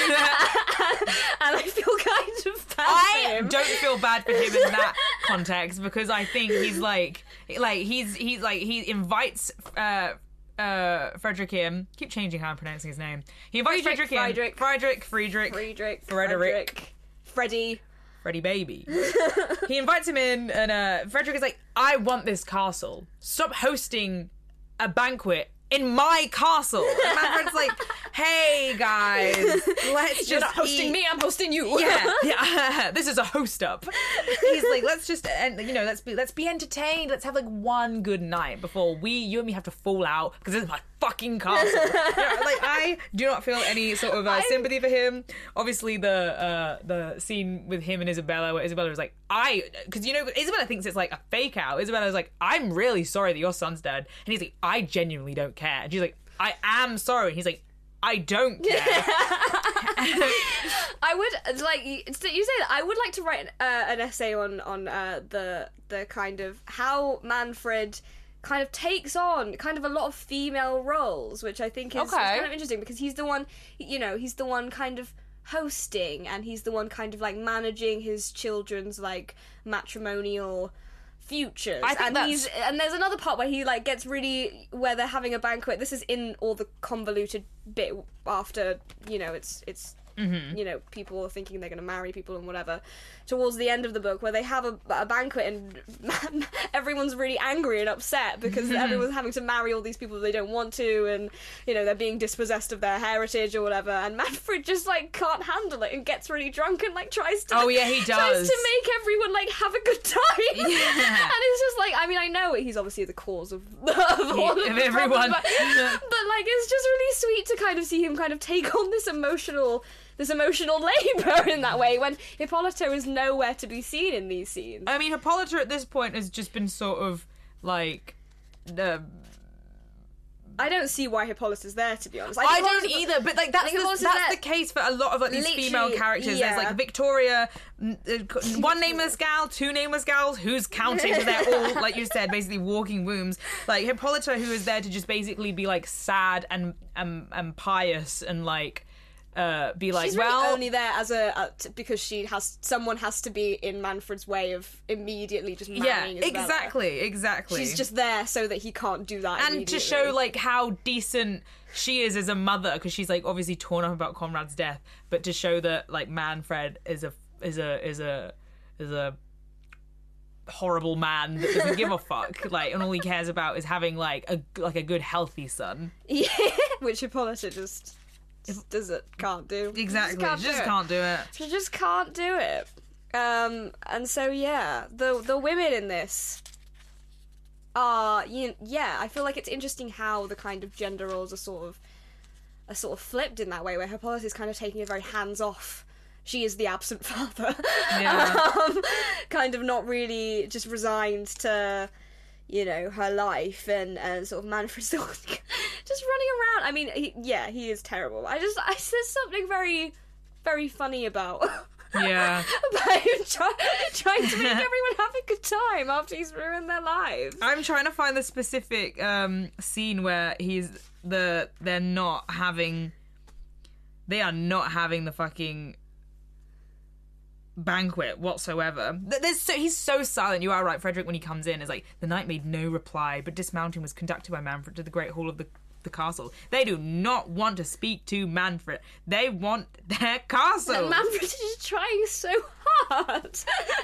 I feel kind of bad for I don't feel bad for him in that context because I think he's like, like he's he's like he invites uh uh Frederick in. Keep changing how I'm pronouncing his name. He invites Friedrich, Frederick in. Friedrich, Friedrich, Friedrich, Frederick. Frederick, Freddy. Freddy baby. he invites him in, and uh, Frederick is like, "I want this castle. Stop hosting a banquet." In my castle, and Manfred's like, "Hey guys, let's just You're not hosting eat- me, I'm hosting you. yeah, yeah. this is a host up. He's like, let's just, and you know, let's be, let's be entertained. Let's have like one good night before we, you and me, have to fall out because this is my fucking castle. Yeah, like I do not feel any sort of uh, sympathy for him. Obviously, the uh, the scene with him and Isabella, where Isabella is like, I, because you know, Isabella thinks it's like a fake out. Isabella Isabella's like, I'm really sorry that your son's dead, and he's like, I genuinely don't care. And she's like, I am sorry. And he's like, I don't care. I would like you say that. I would like to write uh, an essay on on uh, the the kind of how Manfred kind of takes on kind of a lot of female roles, which I think is, is kind of interesting because he's the one, you know, he's the one kind of hosting and he's the one kind of like managing his children's like matrimonial futures. I think and that's- he's and there's another part where he like gets really where they're having a banquet. This is in all the convoluted bit after you know it's it's Mm-hmm. you know people are thinking they're going to marry people and whatever towards the end of the book where they have a, a banquet and everyone's really angry and upset because Mm-hmm. everyone's having to marry all these people they don't want to and you know they're being dispossessed of their heritage or whatever and Manfred just like can't handle it and gets really drunk and like tries to Oh, yeah, he tries does. to make everyone like have a good time Yeah. and it's just like I mean I know he's obviously the cause of, of all of, of the everyone. problems, but, but like it's just really sweet to kind of see him kind of take on this emotional this emotional labor in that way when Hippolyta is nowhere to be seen in these scenes. I mean, Hippolyta at this point has just been sort of like. Uh, I don't see why Hippolyta's there to be honest. I think don't Hippolyta- either, but like that's the, that's there- the case for a lot of like these female characters. yeah. There's like Victoria, uh, one nameless gal, two nameless gals. Who's counting? Because they're all like you said, basically walking wombs. Like Hippolyta, who is there to just basically be like sad and and, and pious and like uh, be like, She's really well, only there as a uh, t- because she has someone has to be in Manfred's way of immediately just yeah, marrying Isabella. exactly, exactly. She's just there so that he can't do that. and to show like how decent she is as a mother because she's like obviously torn up about Conrad's death, but to show that like Manfred is a is a is a is a horrible man that doesn't give a fuck like and all he cares about is having like a like a good healthy son yeah, which Hippolyta just, just does it can't do. exactly can't just do it. can't do it She just can't do it. Um, and so yeah, the the women in this are you yeah, I feel like it's interesting how the kind of gender roles are sort of are sort of flipped in that way, where Hippolyta is kind of taking a very hands off. She is the absent father, Yeah. um, kind of not really just resigned to you know her life and and sort of Manfred still just running around. I mean, he, yeah, he is terrible. I just I there's something very very funny about yeah about him try, trying to make everyone have a good time after he's ruined their lives. I'm trying to find the specific um, scene where he's the they're not having they are not having the fucking banquet whatsoever. There's so, he's so silent. You are right, Frederick. When he comes in, is like the knight made no reply, but dismounting was conducted by Manfred to the great hall of the the castle. They do not want to speak to Manfred. They want their castle. And Manfred is trying so hard.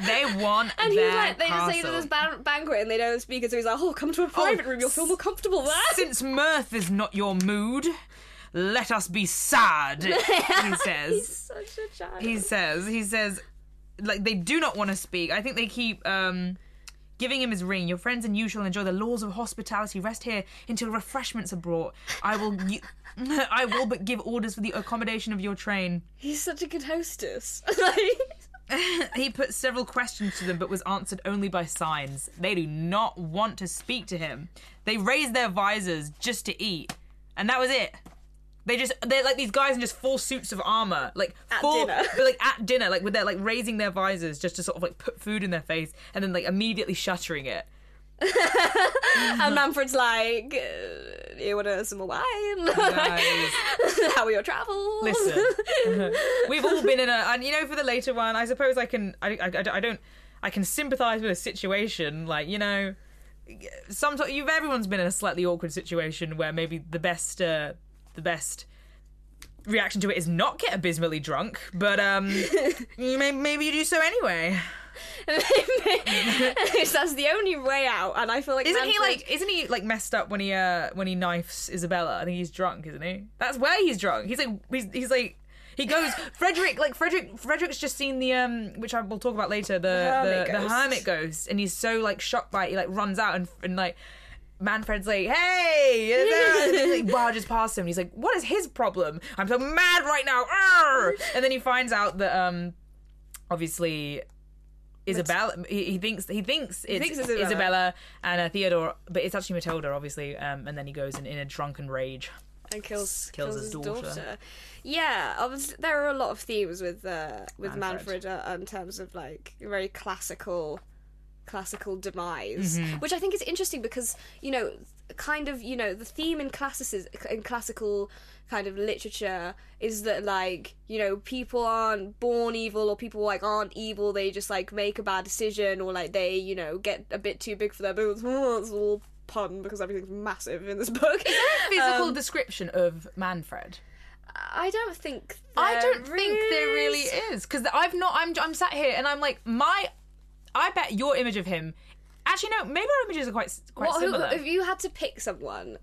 they want And he's their like, they castle. just say to this ban- banquet and they don't speak it, so he's like, oh, come to a oh, private room, you'll feel more comfortable there. Since mirth is not your mood, let us be sad. he he's says. such a child. He says. He says. Like they do not want to speak. I think they keep um, giving him his ring. Your friends and you shall enjoy the laws of hospitality. Rest here until refreshments are brought. I will. I will but give orders for the accommodation of your train. He's such a good hostess. he put several questions to them, but was answered only by signs. They do not want to speak to him. They raised their visors just to eat, and that was it. They just they're like these guys in just full suits of armor, like At full, dinner. but, like at dinner, like with their like raising their visors just to sort of like put food in their face, and then like immediately shuttering it. and Manfred's like, uh, you want to some more wine? Guys. How were your travels? Listen, we've all been in a, and you know, for the later one, I suppose I can, I, I, I don't, I can sympathise with a situation, like you know, sometimes you've everyone's been in a slightly awkward situation where maybe the best, uh, the best reaction to it is not get abysmally drunk, but um, maybe, maybe you do so anyway. That's the only way out, and I feel like Isn't he like? Isn't he like messed up when he uh when he knifes Isabella? I think he's drunk, isn't he? That's where he's drunk. He's like he's, he's like he goes Frederick like Frederick Frederick's just seen the um which I will talk about later the Hermit the, the ghost. hermit ghost and he's so like shocked by it he like runs out and and like Manfred's like, "Hey!" And then he like, barges past him. And he's like, "What is his problem? I'm so mad right now!" Arr! And then he finds out that, um, obviously, Isabella. He, he thinks he thinks it's thinks Isabella. Isabella and uh, Theodore, but it's actually Matilda, obviously. Um, and then he goes in, in a drunken rage. and kills Kills kills, his his daughter. daughter. Yeah, obviously there are a lot of themes with uh, with Manfred. Manfred, uh, in terms of like very classical classical demise, Mm-hmm. which I think is interesting because you know, kind of you know, the theme in classicis in classical kind of literature is that like you know people aren't born evil or people like aren't evil they just like make a bad decision or like they you know get a bit too big for their boots it's all pun because everything's massive in this book Physical Um, description of Manfred. I don't think. I don't think there really is. is because I've not. I'm I'm sat here and I'm like my. I bet your image of him. Actually, no. Maybe our images are quite quite What, who, similar. if you had to pick someone,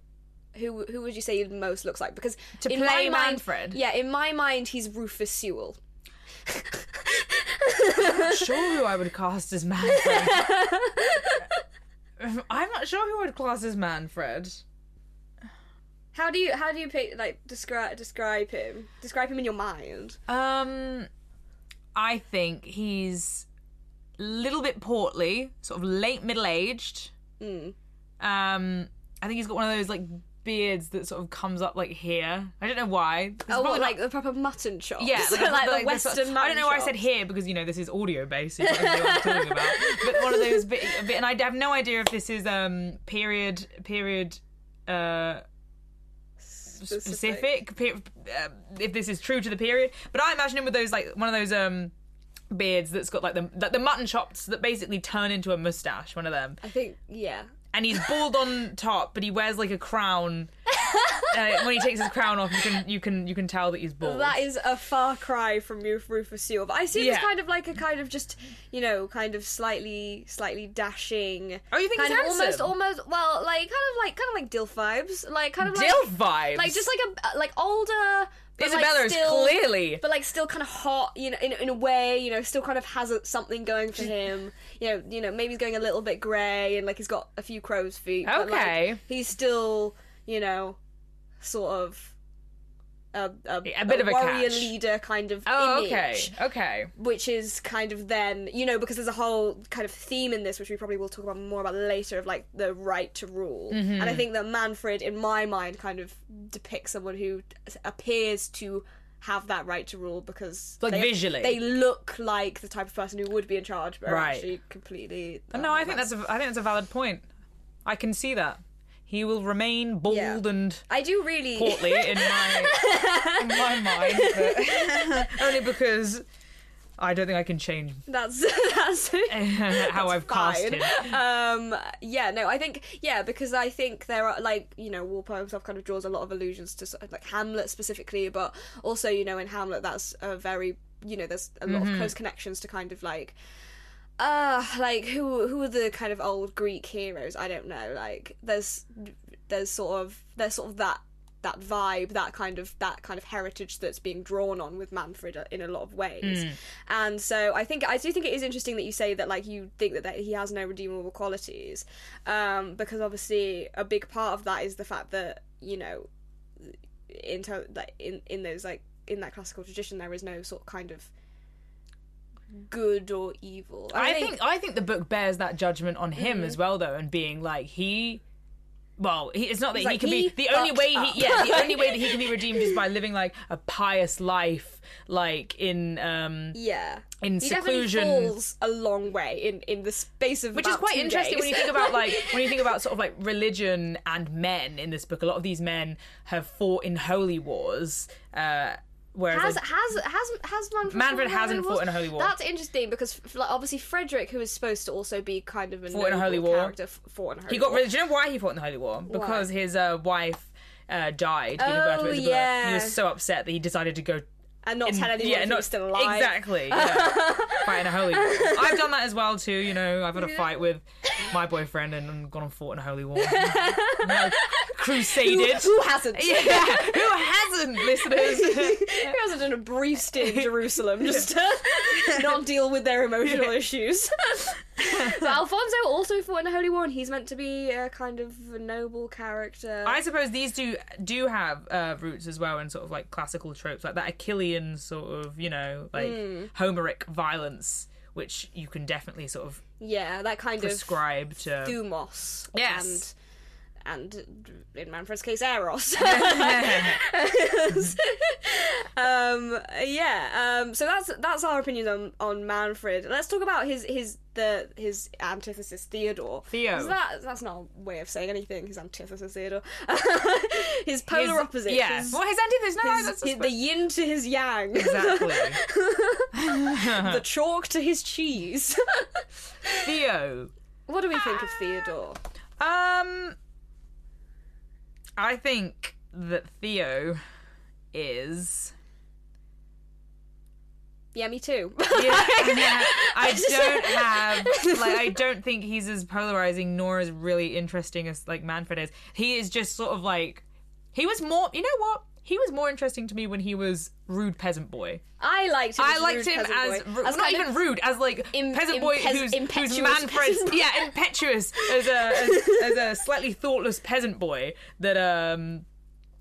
who who would you say most looks like? Because To in play my mind, Manfred? yeah, in my mind, he's Rufus Sewell. I'm not sure who I would cast as Manfred. I'm not sure who I'd class as Manfred. How do you how do you pick like describe describe him? Describe him in your mind. Um, I think he's little bit portly, sort of late middle aged. Mm. Um, I think he's got one of those like beards that sort of comes up like here. I don't know why. It's Oh, what, not- like the proper mutton chops? Yeah, like, like, the like this- Western. I don't know why I said here because you know this is audio based. So you don't know what I'm talking about. But one of those bit, bit, and I have no idea if this is um period period uh chops. specific, pe- uh, if this is true to the period. But I imagine him with those like one of those um beards that's got like the like the mutton chops that basically turn into a mustache. One of them, I think yeah. and he's bald on top, but he wears like a crown. uh, when he takes his crown off, you can you can you can tell that he's bald. That is a far cry from Ruf- Rufus Sewell, but I see him as kind of like a kind of just you know kind of slightly slightly dashing. Oh, you think kind he's of almost almost well like kind of like kind of like Dilf vibes, like kind of like Dilf vibes. like just like a like older. But Isabella like is still, clearly but like still kind of hot, you know, in, in a way, you know, still kind of has a, something going for him. You know, you know, maybe he's going a little bit grey and like he's got a few crow's feet. But, like, Okay. he's still, you know, sort of a, a, A bit of a warrior catch. leader kind of Oh, image okay, okay. which is kind of then you know because there's a whole kind of theme in this which we probably will talk about more about later of like the right to rule Mm-hmm. and i think that manfred in my mind kind of depicts someone who appears to have that right to rule because Like they, visually. they look like the type of person who would be in charge but Right. actually completely No, I think that's a, I think that's a valid point. I can see that. He will remain bald Yeah. and i do really portly in my in my mind, but only because I don't think I can change that's that's how I've cast fine. him. Um, yeah, no, I think yeah because I think there are like you know Walpole himself kind of draws a lot of allusions to like Hamlet specifically, but also you know in Hamlet that's a very you know there's a lot of close connections to kind of like uh like who who are the kind of old Greek heroes? I don't know. Like there's there's sort of there's sort of that that vibe, that kind of that kind of heritage that's being drawn on with Manfred in a lot of ways. And so I think I do think it is interesting that you say that like you think that, that he has no redeemable qualities, um, because obviously a big part of that is the fact that you know in like in in those like in that classical tradition there is no sort of kind of good or evil. I think I think the book bears that judgment on him as well, though, and being like he. Well, he, it's not that he like, can he be the only way up. he yeah the only way that he can be redeemed is by living like a pious life, like in um yeah. in He seclusion. falls a long way in, in the space of which is quite interesting when you think about like when you think about sort of like religion and men in this book. A lot of these men have fought in holy wars, uh, whereas Has like, has has has Manfred, Manfred fought in a hasn't fought in a holy war. That's interesting because f- like, obviously Frederick, who is supposed to also be kind of a Fought in a holy war. character, f- fought in a holy he got war. rid. Do you know why he fought in the holy war? Because his uh, wife uh, died giving birth to Oh, Isabella. He was so upset that he decided to go and not tell anyone yeah, not still alive. Exactly. Yeah. fight in a holy war. I've done that as well too. You know, I've had a fight with my boyfriend and, gone and fought in a holy war. Like, Who, crusaded. who hasn't? yeah, who hasn't, listeners? who hasn't done a brief stint in Jerusalem just to not deal with their emotional issues? but Alfonso also fought in the Holy War, and he's meant to be a kind of a noble character. I suppose these do do have uh, roots as well in sort of like classical tropes, like that Achillean sort of, you know, like Hmm. Homeric violence, which you can definitely sort of yeah, that kind prescribe of to. thumos. Yes. And, in Manfred's case, Eros. um, yeah. Um, so that's that's our opinions on, on Manfred. Let's talk about his his the his antithesis Theodore. Theo. That that's not a way of saying anything. His antithesis Theodore. his polar His- opposite. Yeah. His, well, his antithesis. No, his- that's, his- the yin to his yang. exactly. the chalk to his cheese. Theo. what do we think of Theodore? Um, I think that Theo is. Yeah, me too. Yeah, I don't have like I don't think he's as polarizing nor as really interesting as like Manfred is. He is just sort of like he was more. You know what? He was more interesting to me when he was rude peasant boy. I liked him. I as liked rude him as, boy. as not even rude, as like Im- peasant boy who's, impetuous who's peasant yeah impetuous as a as, as a slightly thoughtless peasant boy that um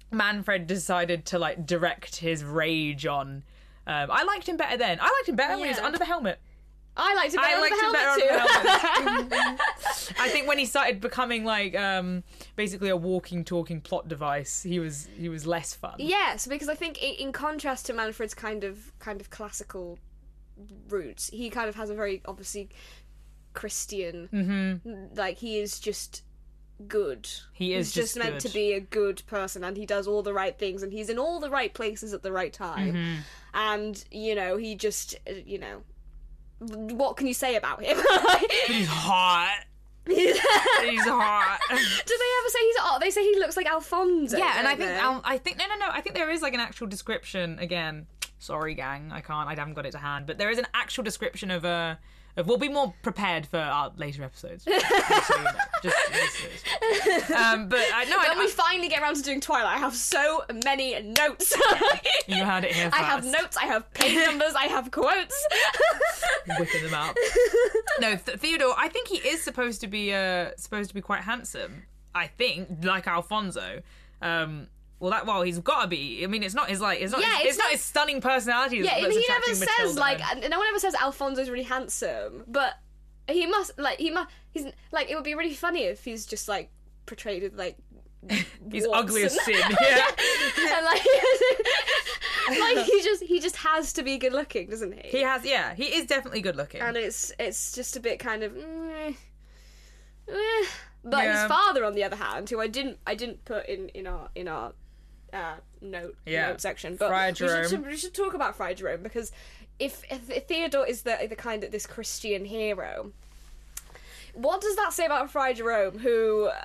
Manfred decided to like direct his rage on. Um, I liked him better then. I liked him better when he was under the helmet. I liked him better I liked him better too. I think when he started becoming like um, basically a walking, talking plot device, he was he was less fun. yes, because I think i- in contrast to Manfred's kind of kind of classical roots, he kind of has a very obviously Christian. Mm-hmm. Like he is just good. He is He's just, meant to be a good person, and he does all the right things, and he's in all the right places at the right time. Mm-hmm. And you know, he just uh, you know. What can you say about him? He's hot. He's hot. Do they He's hot. ever say he's? hot? they say he looks like Alfonso. Yeah, and I think? Al- I think no no no I think there is like an actual description again. Sorry, gang, I can't. I haven't got it to hand, but there is an actual description of Uh, of, we'll be more prepared for our later episodes. just, so you know. just, just- um, but I no, I, when we I, finally get around to doing Twilight, I have so many notes. you heard it here first. I have notes, I have page numbers, I have quotes. whipping them out. no, Th- Theodore. I think he is supposed to be uh supposed to be quite handsome. I think, like Alfonso. Um, well, that well, he's got to be. I mean, it's not his like. It's not. Yeah, his, it's it's not, not- his stunning personality. yeah, that's he never says Matilda. like no one ever says Alfonso's really handsome, but he must like he must he's like it would be really funny if he's just like portrayed as like he's ugly as sin. Yeah. and like like he just he just has to be good looking, doesn't he? He has, yeah, he is definitely good looking. and it's it's just a bit kind of mm, eh. but Yeah. his father on the other hand who i didn't i didn't put in in our in our uh note Yeah. note section but Friar we should, we should talk about friar jerome because if, if theodore is the the kind of this christian hero what does that say about friar jerome who uh,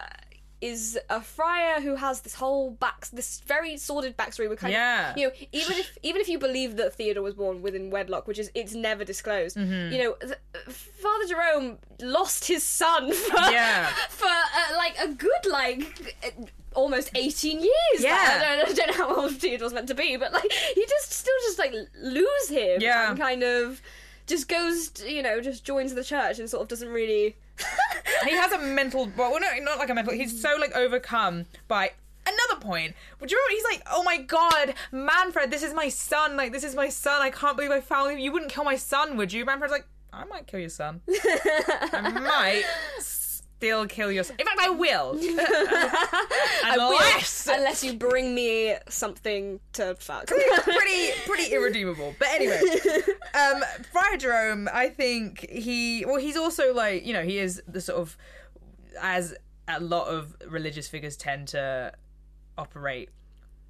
a friar who has this whole back, this very sordid backstory. We kind Yeah. of, you know, even if even if you believe that Theodore was born within wedlock, which is it's never disclosed, Mm-hmm. you know, th- Father Jerome lost his son for Yeah. for uh, like a good like uh, almost 18 years Yeah. I, don't, I don't know how old Theodore's meant to be but like he just still just like lose him Yeah. and kind of just goes you know just joins the church and sort of doesn't really he has a mental well no not like a mental he's so like overcome by another point would you remember he's like oh my god manfred this is my son like this is my son i can't believe i found him you wouldn't kill my son would you manfred's like i might kill your son i might still kill yourself. in fact i will unless unless you bring me something to fuck pretty pretty irredeemable. But anyway, um, Friar Jerome, I think he well, he's also like you know he is the sort of as a lot of religious figures tend to operate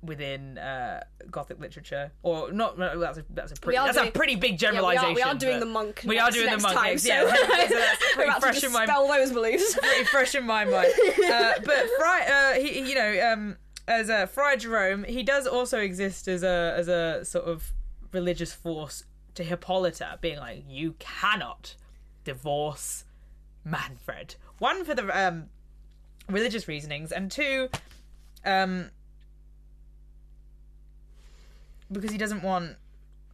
within uh, Gothic literature, or not. no, That's a that's a pretty that's a pretty big Yeah, we generalization. are, we are doing the monk We next, are doing the monk time, next, yeah. so that's pretty fresh in my dispel those beliefs pretty fresh in my mind. Uh, but Fry, uh, he, he- you know, um, as a Friar Jerome, he does also exist as a as a sort of religious force to Hippolyta, being like, you cannot divorce Manfred. One for the um, religious reasonings, and two, um, because he doesn't want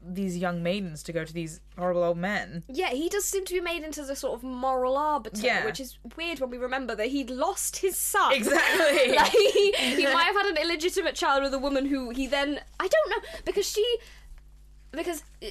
these young maidens to go to these horrible old men. Yeah, he does seem to be made into the sort of moral arbiter, Yeah. which is weird when we remember that he'd lost his son. Exactly. like, he, he might have had an illegitimate child with a woman who he then I don't know because she because uh,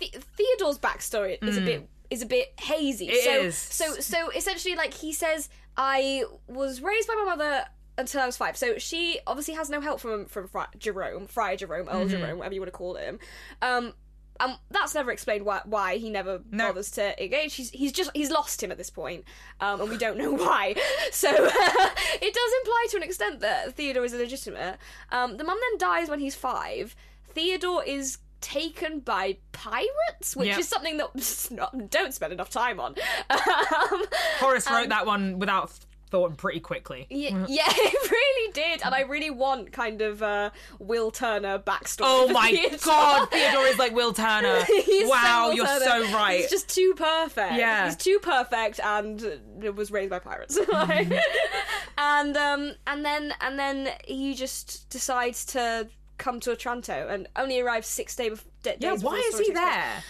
the- Theodore's backstory is a bit is a bit hazy. Mm. It so is. so so essentially like he says I was raised by my mother until I was five. So she obviously has no help from from Fri Jerome, Friar Jerome, Earl Mm-hmm. Jerome, whatever you want to call him. Um um, that's never explained why, why he never No. bothers to engage. He's, he's just he's lost him at this point, um, and we don't know why. So it does imply to an extent that Theodore is illegitimate. Um, the mum then dies when he's five. Theodore is taken by pirates, which Yep. is something that not, don't spend enough time on. Um, Horace wrote that one without thought pretty quickly. yeah, yeah, it really did, and I really want kind of uh, Will Turner backstory. Oh my Theodore. god, Theodore is like Will Turner. Wow, so you're Turner. so right. He's just too perfect. Yeah. he's too perfect, and was raised by pirates. Like- and um, and then and then he just decides to come to Otranto and only arrives six day bef- d- days. yeah, why is he there?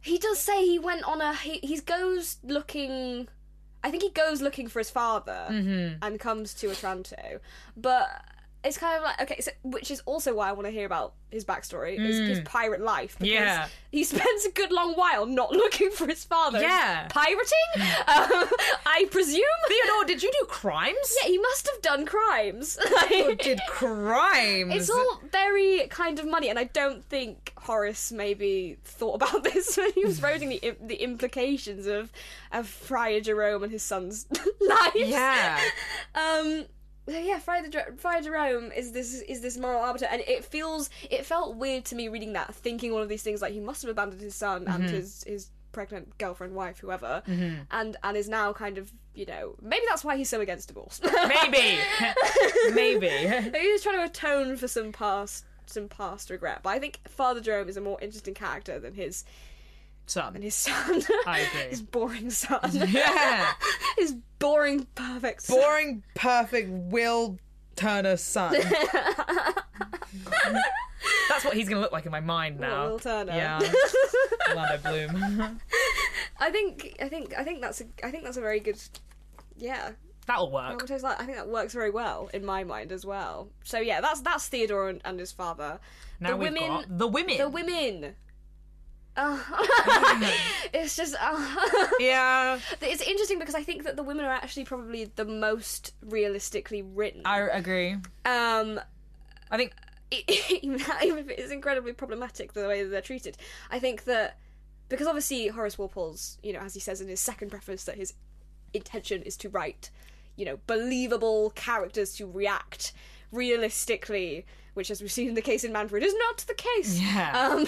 He does say he went on a he, he goes looking. I think he goes looking for his father Mm-hmm. and comes to Otranto, but it's kind of like okay, so, which is also why I want to hear about his backstory, his, his pirate life. Because Mm. Yeah. he spends a good long while not looking for his father. Yeah. pirating. um, I presume. Theodore, did you do crimes? Yeah, he must have done crimes. You did crimes. It's all very kind of money, and I don't think Horace maybe thought about this when he was writing the the implications of of Friar Jerome and his son's life. Yeah. Um. So yeah, Friar, Jer- Friar Jerome is this is this moral arbiter, and it feels it felt weird to me reading that, thinking all of these things like he must have abandoned his son and mm-hmm. his his pregnant girlfriend, wife, whoever, mm-hmm. and and is now kind of you know maybe that's why he's so against divorce. Maybe. Maybe. Maybe he's trying to atone for some past some past regret. But I think Father Jerome is a more interesting character than his Son. his son. I agree. his boring son. Yeah. his boring perfect son. Boring, perfect Will Turner son. That's what he's gonna look like in my mind now. Will Turner. Yeah. Orlando Bloom. I think I think I think that's a I think that's a very good yeah. That'll work. What is that? I think that works very well in my mind as well. So yeah, that's that's Theodore and, and his father. Now the we've women got the women. the women. Uh, it's just uh, yeah. It's interesting because I think that the women are actually probably the most realistically written. I agree. Um, I think even even if it is incredibly problematic the way that they're treated, I think that because obviously Horace Walpole's, you know, as he says in his second preface, that his intention is to write, you know, believable characters to react realistically. Which, as we've seen in the case in Manfred, is not the case. Yeah. Um,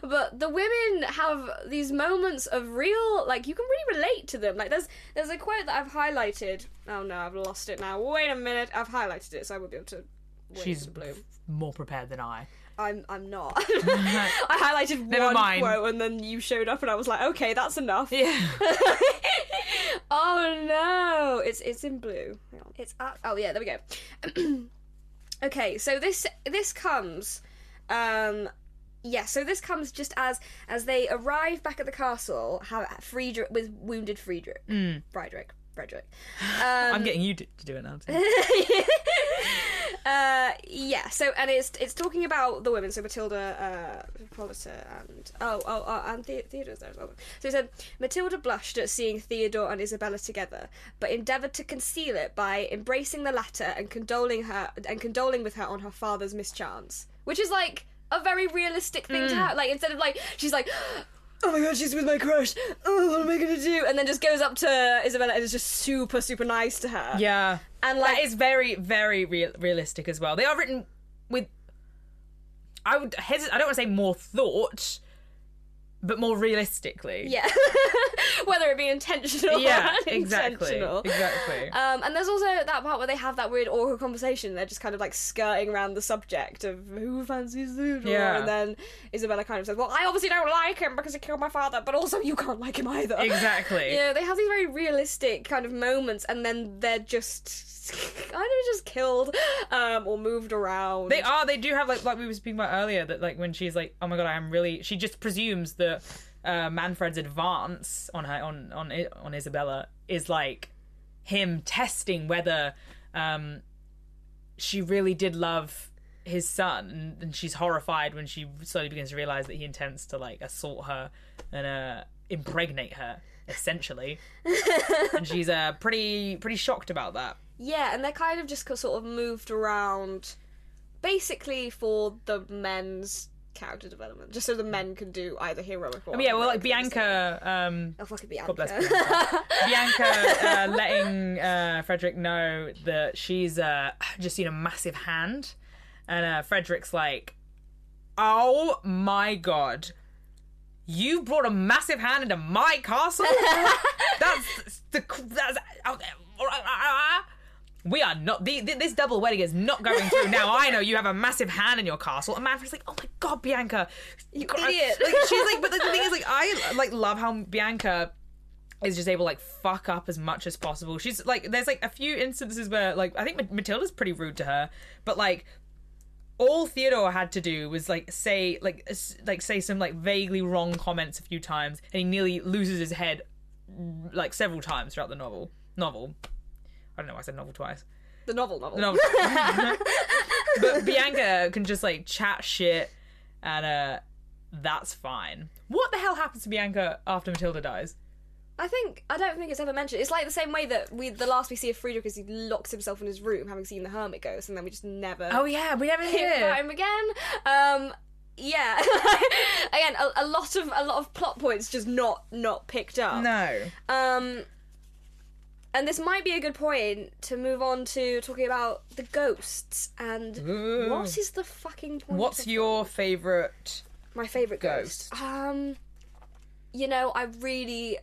but the women have these moments of real, like you can really relate to them. Like there's there's a quote that I've highlighted. Oh no, I've lost it now. Wait a minute, I've highlighted it, so I will be able to. she's more prepared than I. I'm I'm not. I highlighted Never one mind. quote and then you showed up and I was like, okay, that's enough. Yeah. oh no, it's it's in blue. It's up. Oh yeah, there we go. okay, so this this comes, um, yeah. So this comes just as as they arrive back at the castle, have Friedrich with wounded Friedrich, Friedrich, Frederick. I'm getting you to, to do it now too. uh, yeah. So and it's it's talking about the women. So Matilda, uh, Hippolyta, and oh oh, oh and the- Theodore's there as well. So he said Matilda blushed at seeing Theodore and Isabella together, but endeavoured to conceal it by embracing the latter and condoling her and condoling with her on her father's mischance, which is like a very realistic thing to have. Like instead of like she's like. Oh my god, she's with my crush. Oh, what am I gonna do? And then just goes up to Isabella and is just super, super nice to her. Yeah. And like that is very, very real, realistic as well. They are written with. I would hesitate. I don't want to say more thought, but more realistically. Yeah. Whether it be intentional Yeah, or exactly. unintentional. Exactly. Um, and there's also that part where they have that weird awkward conversation. They're just kind of like skirting around the subject of who fancies Theodore. Yeah. And then Isabella kind of says, Well, I obviously don't like him because he killed my father, but also you can't like him either. Exactly. Yeah, they have these very realistic kind of moments, and then they're just. Kind of just killed um, or moved around. They are. They do have like like we were speaking about earlier that like when she's like, oh my god, I am really. She just presumes that uh, Manfred's advance on her on on on Isabella is like him testing whether um she really did love his son, and, and she's horrified when she slowly begins to realize that he intends to like assault her and uh impregnate her essentially and she's uh pretty pretty shocked about that Yeah, and they're kind of just sort of moved around basically for the men's character development, just so the men can do either heroic or. yeah well like bianca um Oh, fucking Bianca. God bless Bianca. Bianca uh, letting uh, Frederick know that she's uh, just seen a massive hand, and uh, Frederick's like, "Oh my god, you brought a massive hand into my castle? that's the that's." We are not. The, the, this double wedding is not going through. Now I know you have a massive hand in your castle. And Manfred's like, "Oh my god, Bianca, you idiot." Like, she's like, but the thing is, like, I like love how Bianca is just able to like fuck up as much as possible. She's like, there's like a few instances where like I think Matilda's pretty rude to her, but like all Theodore had to do was like say like like say some like vaguely wrong comments a few times, and he nearly loses his head like several times throughout the novel. Novel. I don't know why I said novel twice. the novel, novel. No. but Bianca can just like chat shit and uh that's fine. What the hell happens to Bianca after Matilda dies? I think I don't think it's ever mentioned. It's like the same way that we the last we see of Friedrich is he locks himself in his room, having seen the hermit ghost, and then we just never Oh yeah, we never hear about hear. him again. Um, yeah, again, a, a lot of a lot of plot points just not not picked up. No. Um, and this might be a good point to move on to talking about the ghosts and Ooh. what is the fucking point? What's your favorite? my favorite ghost? Ghost. Um, you know, I really,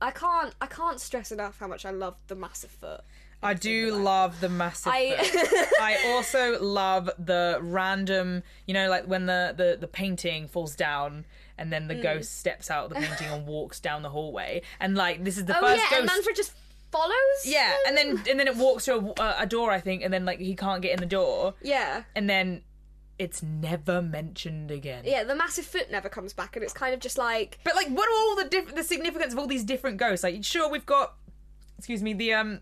I can't, I can't stress enough how much I love the massive foot. I do love the massive. I- foot. I also love the random, you know, like when the the, the painting falls down and then the Mm. ghost steps out of the painting and walks down the hallway, and like this is the Oh first yeah, and ghost. Manfred just follows. yeah, and then and then it walks to a, a door, I think, and then like he can't get in the door, yeah, and then it's never mentioned again. yeah, the massive foot never comes back, and it's kind of just like But like, what are all the diff- the significance of all these different ghosts? Like, sure, we've got, excuse me, the um,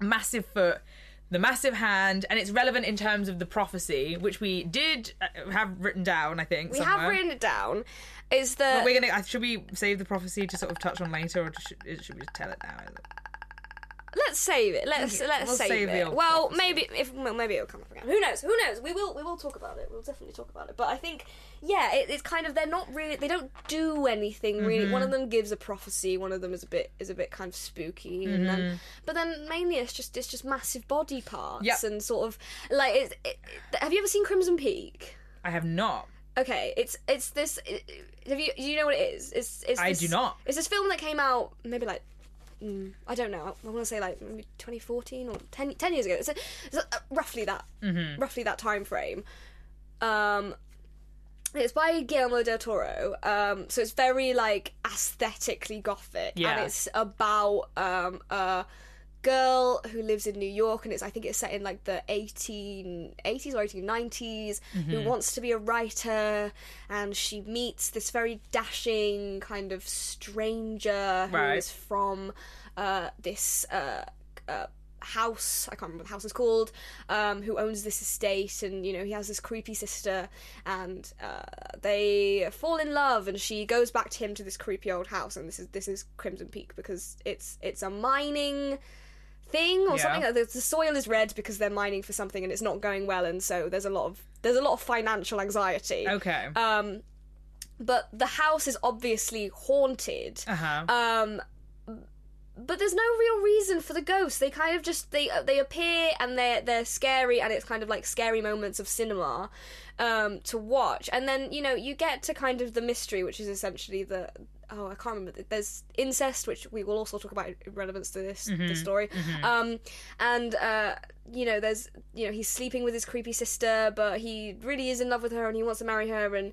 massive foot, the massive hand, and it's relevant in terms of the prophecy, which we did uh, have written down. I think we somewhere. have written it down. Is that We're gonna. uh, Should we save the prophecy to sort of touch on later, or should, should we just tell it now? Let's save it. Let's let's we'll save, save it. Well, maybe if well, maybe it'll come up again. Who knows? Who knows? We will we will talk about it. We'll definitely talk about it. But I think yeah, it, it's kind of they're not really they don't do anything really. One of Mm-hmm. them gives a prophecy. One of them is a bit is a bit kind of spooky. And then, Mm-hmm. but then mainly it's just it's just massive body parts Yep. and sort of like it's, it, have you ever seen Crimson Peak? I have not. Okay, it's it's this. Have you do you know what it is? It's it's I this, do not. It's this film that came out maybe like mm, I don't know. I want to say like maybe 2014 or 10, 10 years ago. It's, a, it's a, roughly that Mm-hmm. roughly that time frame. Um, it's by Guillermo del Toro. Um, so it's very like aesthetically gothic, Yeah. and it's about um a girl who lives in New York, and it's I think it's set in like the 1880s or 1890s, who wants to be a writer, and she meets this very dashing kind of stranger who Right. is from uh, this. Uh, uh, house i can't remember what the house is called um who owns this estate and you know he has this creepy sister and uh they fall in love and she goes back to him to this creepy old house and this is this is crimson peak because it's it's a mining thing or Yeah. something the, the soil is red because they're mining for something and it's not going well and so there's a lot of there's a lot of financial anxiety Okay. um but the house is obviously haunted Uh huh. um but there's no real reason for the ghosts they kind of just they they appear and they're they're scary and it's kind of like scary moments of cinema um to watch and then you know you get to kind of the mystery which is essentially the oh i can't remember. There's incest which we will also talk about in relevance to this this story. Um and uh you know there's you know he's sleeping with his creepy sister but he really is in love with her and he wants to marry her and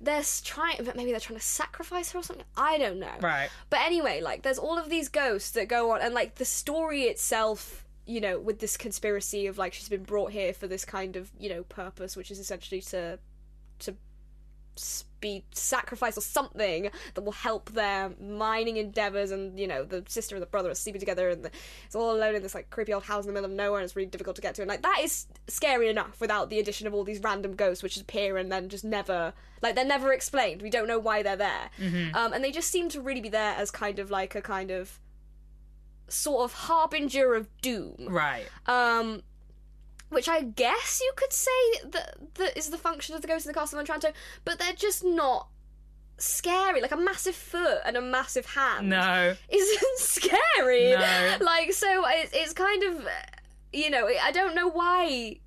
they're trying maybe they're trying to sacrifice her or something? I don't know. Right. but anyway, like there's all of these ghosts that go on, and like the story itself you know, with this conspiracy of like she's been brought here for this kind of you know purpose, which is essentially to to s- be sacrificed or something that will help their mining endeavors and you know the sister and the brother are sleeping together and the, it's all alone in this like creepy old house in the middle of nowhere and it's really difficult to get to. And like that is scary enough without the addition of all these random ghosts which appear and then just never like they're never explained. We don't know why they're there. Um, and they just seem to really be there as kind of like a kind of sort of harbinger of doom. Right. um, which I guess you could say that that is the function of the ghost in the castle of Otranto, but they're just not scary. Like a massive foot and a massive hand No. isn't scary. No. Like so, it, it's kind of you know I don't know why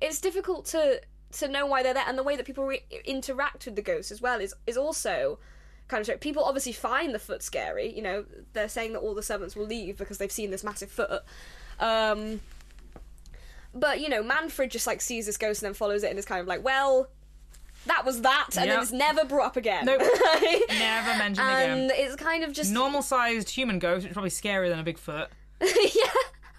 it's difficult to to know why they're there, and the way that people re- interact with the ghosts as well is is also kind of strange. people obviously find the foot scary. You know, they're saying that all the servants will leave because they've seen this massive foot. Um, but you know, Manfred just like sees this ghost and then follows it and is kind of like, well, that was that, and then it's never brought up again. Nope. Never mentioned and again. it's kind of just Normal sized human ghost, which is probably scarier than a Bigfoot. yeah.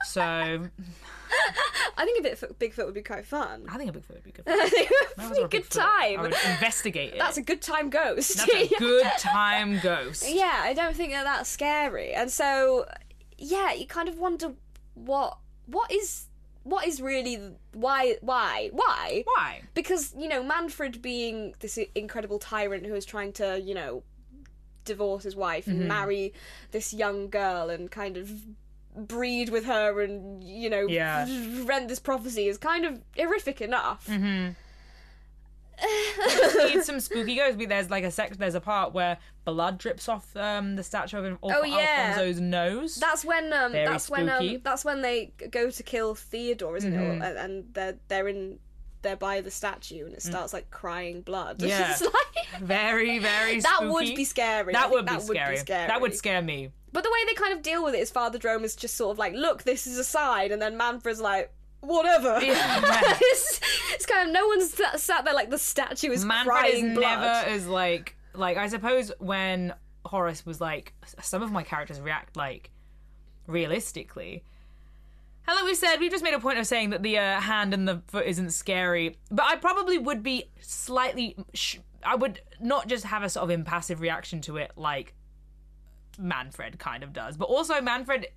So I think a bit Bigfoot would be quite fun. I think a Bigfoot would be good. I think it If I would was be a a good Bigfoot, I time. would investigate it. That's a good time ghost. That's a good time ghost. Yeah, I don't think that that's scary, and so yeah, you kind of wonder what what is what is really why why why Why? because you know Manfred being this incredible tyrant who is trying to you know divorce his wife Mm-hmm. and marry this young girl and kind of breed with her and you know Yeah. rent this prophecy is kind of horrific enough. Mm-hmm. Need some spooky ghosts. But There's like a sec. There's a part where blood drips off um, the statue of Al- Oh, yeah. Alfonso's nose. That's when um, Very that's when spooky. um, that's when they go to kill Theodore, isn't Mm-hmm. it? And, they're they're in they're by the statue, and it starts like crying blood. Mm. Yeah. It's like- very, very. that spooky. would be scary. That would be, that scary. Would be scary. That would scare me. But the way they kind of deal with it is Father Jerome is just sort of like, look, this is a sign, and then Manfred's like, whatever. Yeah. it's, it's kind of no one's sat, sat there like the statue is Manfred crying is blood. never as like like I suppose when Horace was like some of my characters react like realistically. And like we said, we've just made a point of saying that the uh, hand and the foot isn't scary, but I probably would be slightly. Sh- I would not just have a sort of impassive reaction to it like Manfred kind of does, but also Manfred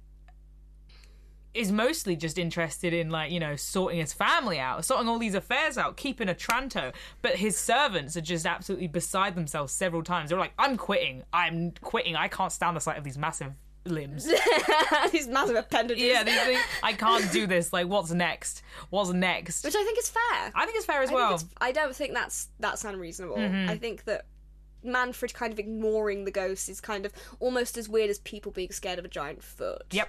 is mostly just interested in like you know sorting his family out sorting all these affairs out keeping Otranto but his servants are just absolutely beside themselves several times they're like i'm quitting i'm quitting i can't stand the sight of these massive limbs These massive appendages. yeah these things, i can't do this like what's next what's next Which I think is fair. i think it's fair as I, well I don't think that's that's unreasonable. Mm-hmm. I think that Manfred kind of ignoring the ghost is kind of almost as weird as people being scared of a giant foot. yep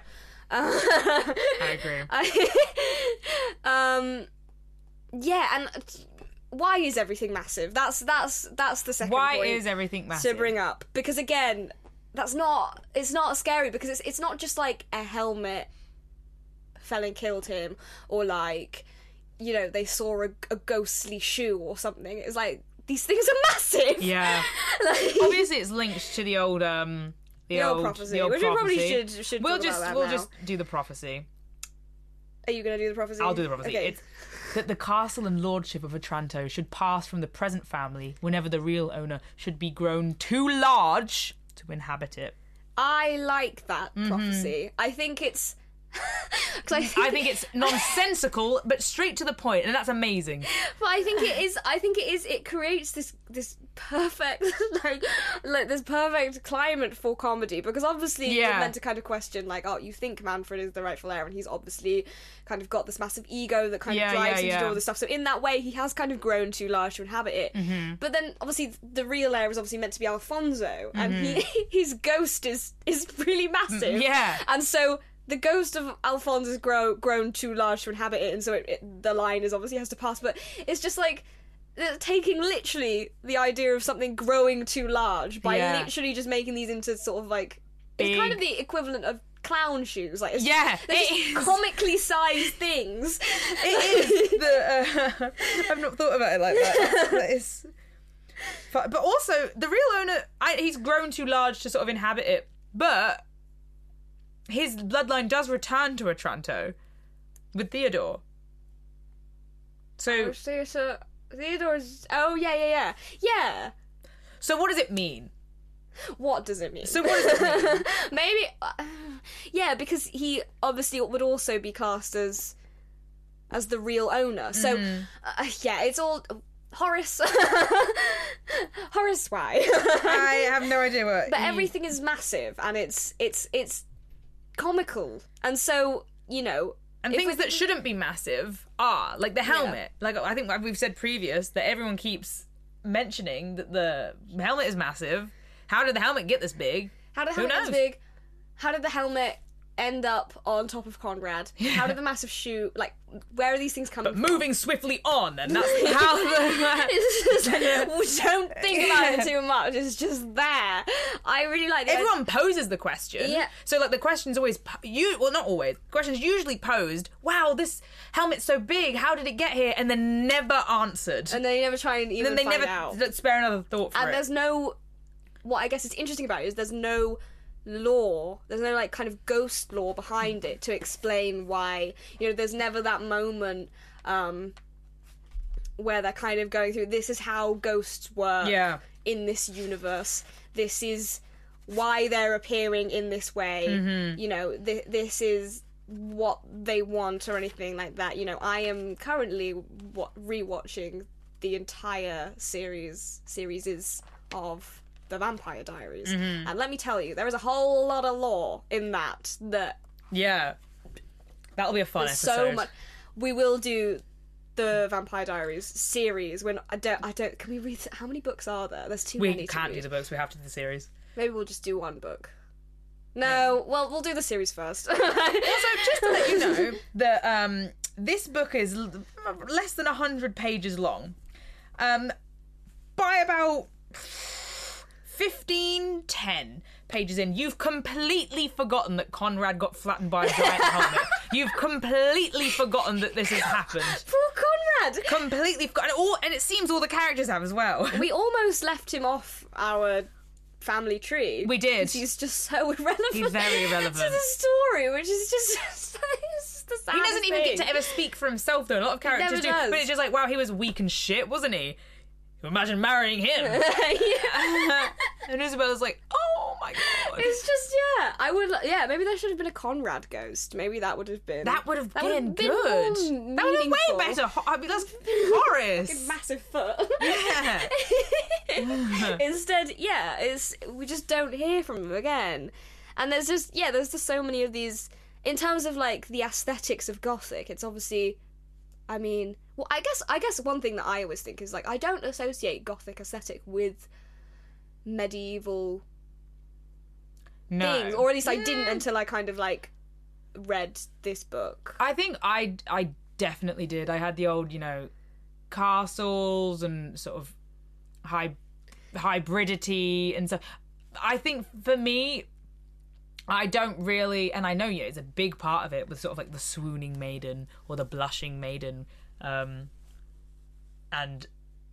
i agree um, yeah, and why is everything massive? That's that's that's the second why is everything massive to bring up because again, that's not it's not scary because it's it's not just like a helmet fell and killed him or like you know they saw a, a ghostly shoe or something. It's like these things are massive. yeah Like- obviously it's linked to the old um the, The old prophecy, the old which we probably should should We'll talk just about that we'll now. just do the prophecy Are you gonna do the prophecy? I'll do the prophecy. Okay. It's that the castle and lordship of Otranto should pass from the present family whenever the real owner should be grown too large to inhabit it. I like that mm-hmm. prophecy. I think it's I think, Mm-hmm. I think it's nonsensical, but straight to the point, and that's amazing. but I think it is. I think it is. It creates this this perfect like like this perfect climate for comedy because obviously Yeah. you're meant to kind of question like oh you think Manfred is the rightful heir and he's obviously kind of got this massive ego that kind Yeah, of drives yeah, him to do all this stuff. So in that way he has kind of grown too large to inhabit it. Mm-hmm. But then obviously the real heir is obviously meant to be Alfonso and he his ghost is is really massive. Mm-hmm. Yeah. And so the ghost of Alphonse has grow, grown too large to inhabit it, and so it, it, the line is obviously has to pass. But it's just like uh, taking literally the idea of something growing too large by Yeah. literally just making these into sort of like it's kind of the equivalent of clown shoes. Like it's Yeah, just it is. comically sized things. It is the. Uh, I've not thought about it like that. That is. But but also the real owner, I, he's grown too large to sort of inhabit it, but his bloodline does return to Otranto. with Theodore. So, So, so Theodore's. Oh yeah, yeah, yeah, yeah. so what does it mean? What does it mean? So what does it mean? Maybe, uh, yeah, because he obviously would also be cast as as the real owner. So, Mm-hmm. uh, yeah, it's all Horace. Horace, why? I have no idea what. but he- everything is massive and it's it's it's comical, and so you know. and if things that shouldn't be massive are like the helmet. Like I think we've said previous that everyone keeps mentioning that the helmet is massive. How did the helmet get this big? How did the Who helmet knows? this big? How did the helmet end up on top of Conrad? How did the massive shoe like? Where are these things coming from? Moving swiftly on, and that's how the. It's just, don't think about it too much. It's just there. I really like Everyone poses the question. Yeah. So like the question's always po- you well not always. The question's usually posed. Wow, this helmet's so big. How did it get here? And then never answered. and then they never try and even then they find never out. spare another thought for and it. there's no. What I guess is interesting about it is there's no law. There's no like kind of ghost law behind it to explain why. You know, there's never that moment. um where they're kind of going through this is how ghosts work Yeah. in this universe. This is why they're appearing in this way. Mm-hmm. You know, th- this is what they want or anything like that. You know, I am currently wa- rewatching the entire series series is of the Vampire Diaries, Mm-hmm. and let me tell you, there is a whole lot of lore in that that Yeah. That'll be a fun episode. so much. We will do the Vampire Diaries series when I don't. I don't. Can we read? How many books are there? There's too We many. We can't do the books. We have to do the series. Maybe we'll just do one book. No, well, we'll do the series first. Also, just to let you know that um, this book is l- less than hundred pages long. Um, by about 15, 10 pages in, you've completely forgotten that Conrad got flattened by a giant helmet. You've completely forgotten that this has happened. Poor Conrad. Completely forgotten. And, all, and it seems all the characters have as well. We almost left him off our family tree. We did. He's just so irrelevant. He's very irrelevant. to the story, which is just. the He doesn't even get to ever speak for himself, though. A lot of characters do, does. but it's just like, wow, he was weak and shit, wasn't he? Imagine marrying him. yeah. and Isabella's like, oh my god. It's just yeah. I would yeah. Maybe there should have been a Conrad ghost. Maybe that would have been That would have that been, been good. more That would have been way better. I mean, that's Horace. massive foot. Yeah. Instead, yeah, it's we just don't hear from him again. And there's just yeah, there's just so many of these in terms of like the aesthetics of gothic. It's obviously I mean, well, I guess I guess one thing that I always think is like I don't associate gothic aesthetic with medieval No. things, or at least I didn't until I kind of like read this book. I think I I definitely did. I had the old, you know, castles and sort of high hybridity and stuff. I think for me, I don't really, and I know yeah, it's a big part of it with sort of like the swooning maiden or the blushing maiden, um, and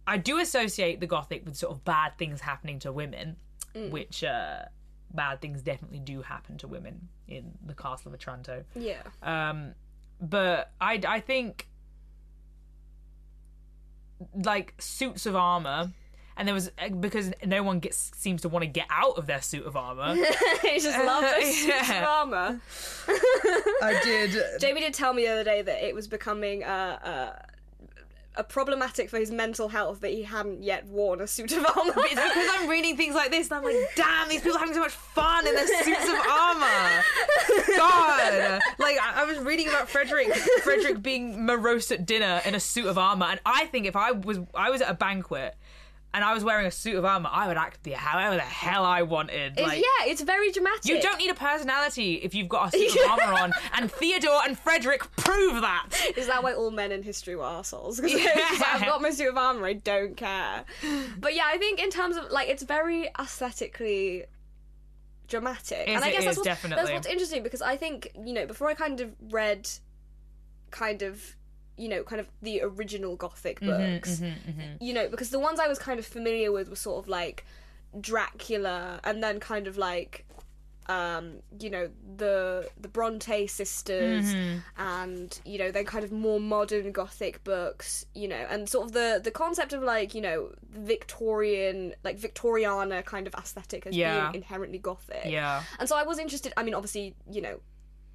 I do associate the gothic with sort of bad things happening to women, which uh, bad things definitely do happen to women in the Castle of Otranto. Yeah. Um, but I, I think like suits of armor, and there was because no one gets seems to want to get out of their suit of armor. he just loved this suits of Yeah. armor. I did. Jamie did tell me the other day that it was becoming uh, uh, a problematic for his mental health that he hadn't yet worn a suit of armor. It's because I'm reading things like this, and I'm like, damn, these people are having so much fun in their suits of armor. God, like I, I was reading about Frederick, Frederick being morose at dinner in a suit of armor, and I think if I was, I was at a banquet. And I was wearing a suit of armor. I would act the however the hell I wanted. It's- Like, yeah, it's very dramatic. You don't need a personality if you've got a suit of armor on, and Theodore and Frederick prove that. Is that why all men in history were assholes? Because Yeah. I've got my suit of armor, I don't care. But yeah, I think in terms of like, it's very aesthetically dramatic, Is and I guess is, that's, that's what's interesting because I think you know before I kind of read, kind of you know kind of the original Gothic Mm-hmm, books, you know because the ones I was kind of familiar with were sort of like Dracula, and then kind of like um, you know the the Bronte sisters Mm-hmm. and you know then kind of more modern gothic books you know and sort of the the concept of like you know Victorian like Victoriana kind of aesthetic as Yeah. being inherently gothic Yeah. and so I was interested I mean obviously you know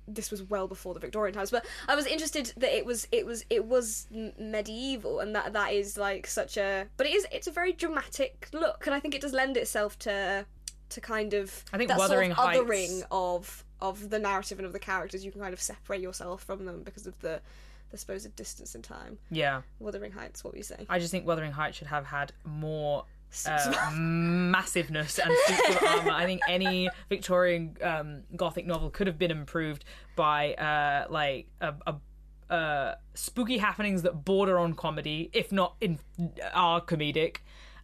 this was well before the Victorian times, but I was interested that it was it was it was medieval, and that that is like such a. But it is it's a very dramatic look, and I think it does lend itself to to kind of I think that Wuthering sort of othering of of the narrative and of the characters. You can kind of separate yourself from them because of the the supposed distance in time. Yeah. Wuthering Heights, what were you saying? I just think Wuthering Heights should have had more uh, massiveness and suits of armor. I think any Victorian um, Gothic novel could have been improved by uh, like a, a, uh, spooky happenings that border on comedy, if not in are comedic.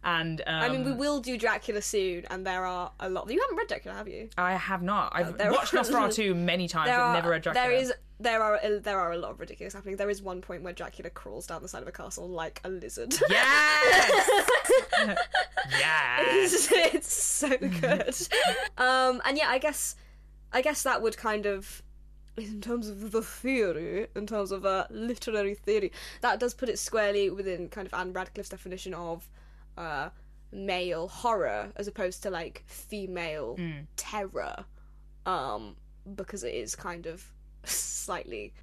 And um, I mean, we will do Dracula soon, and there are a lot. You haven't read Dracula, have you? I have not. I've there watched are- Nosferatu many times, but never read Dracula. There is there are a, there are a lot of ridiculous happening. There is one point where Dracula crawls down the side of a castle like a lizard. Yes. yes. it's, it's so good. um, and yeah, I guess I guess that would kind of in terms of the theory, in terms of a literary theory, that does put it squarely within kind of Ann Radcliffe's definition of uh, male horror as opposed to like female terror. Um, because it is kind of slightly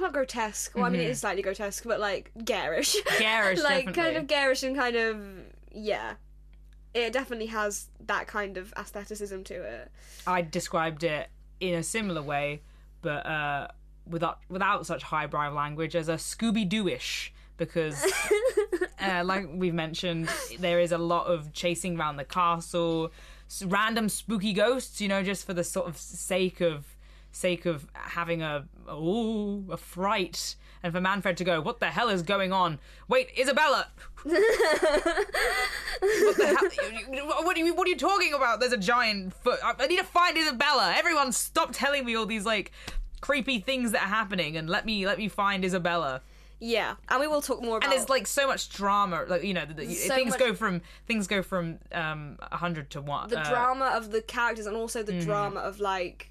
not grotesque. Well, I mean, it is slightly grotesque, but like garish. Garish, like kind of garish and kind of yeah. It definitely has that kind of aestheticism to it. I described it in a similar way, but uh, without without such highbrow language as a Scooby Doo-ish, because, uh, like we've mentioned, there is a lot of chasing around the castle, random spooky ghosts, you know, just for the sort of sake of sake of having a oh a fright. And for Manfred to go, what the hell is going on? Wait, Isabella! what the hell? What are you, what are you talking about? There's a giant foot. I I need to find Isabella. Everyone, stop telling me all these like creepy things that are happening, and let me let me find Isabella. Yeah, and we will talk more about. And there's like so much drama. Like you know, the, the- So things much- go from things go from um a hundred to one. the uh, drama of the characters and also Mm-hmm. the drama of like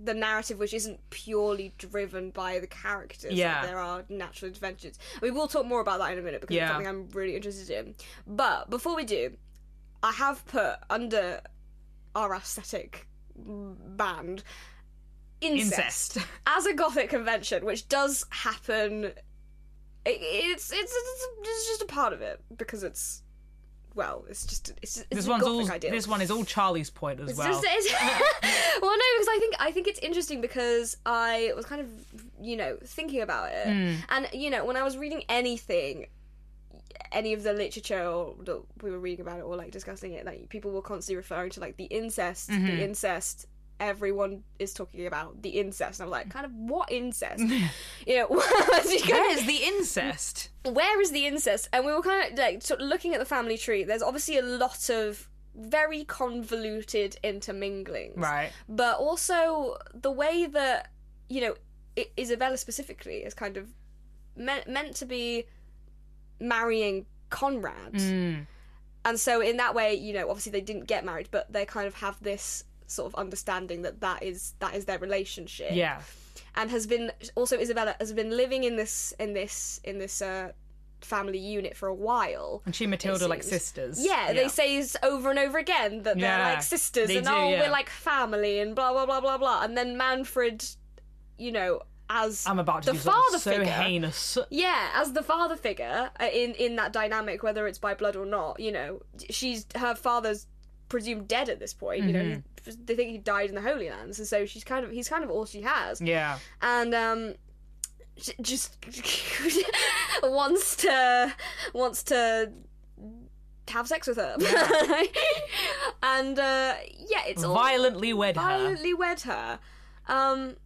the narrative which isn't purely driven by the characters Like, Yeah. there are natural adventures. we will talk more about that in a minute because Yeah. it's something i'm really interested in but before we do i have put under our aesthetic band incest, incest. as a gothic convention which does happen it's, it's it's it's just a part of it because it's well it's just it's, it's This one's all. ideal. This one is all Charlie's point as It's well. just well, no, because I think I think it's interesting because I was kind of you know thinking about it, Hmm. and you know when I was reading anything, any of the literature or that we were reading about it or like discussing it, like people were constantly referring to like the incest, Mm-hmm. the incest. Everyone is talking about the incest, and I'm like, kind of what incest? you know, Where is the incest? where is the incest? And we were kind of like sort of looking at the family tree. There's obviously a lot of very convoluted interminglings, Right. But also the way that you know I- Isabella specifically is kind of meant meant to be marrying Conrad, Hmm. and so in that way, you know, obviously they didn't get married, but they kind of have this sort of understanding that that is that is their relationship Yeah. and has been also Isabella has been living in this in this in this uh, family unit for a while. And she and Matilda are like sisters. Yeah, they say over and over again that they're like sisters they and do, oh yeah. we're like family and blah blah blah blah blah. And then Manfred, you know, as I'm about to the father so figure. heinous. Yeah, as the father figure uh, in in that dynamic, whether it's by blood or not, you know, she's her father's presumed dead at this point. You know, Mm-hmm. he, they think he died in the Holy Lands, and so she's kind of he's kind of all she has Yeah. and um just wants to wants to have sex with her and uh yeah it's all Violently wed her. violently wed her um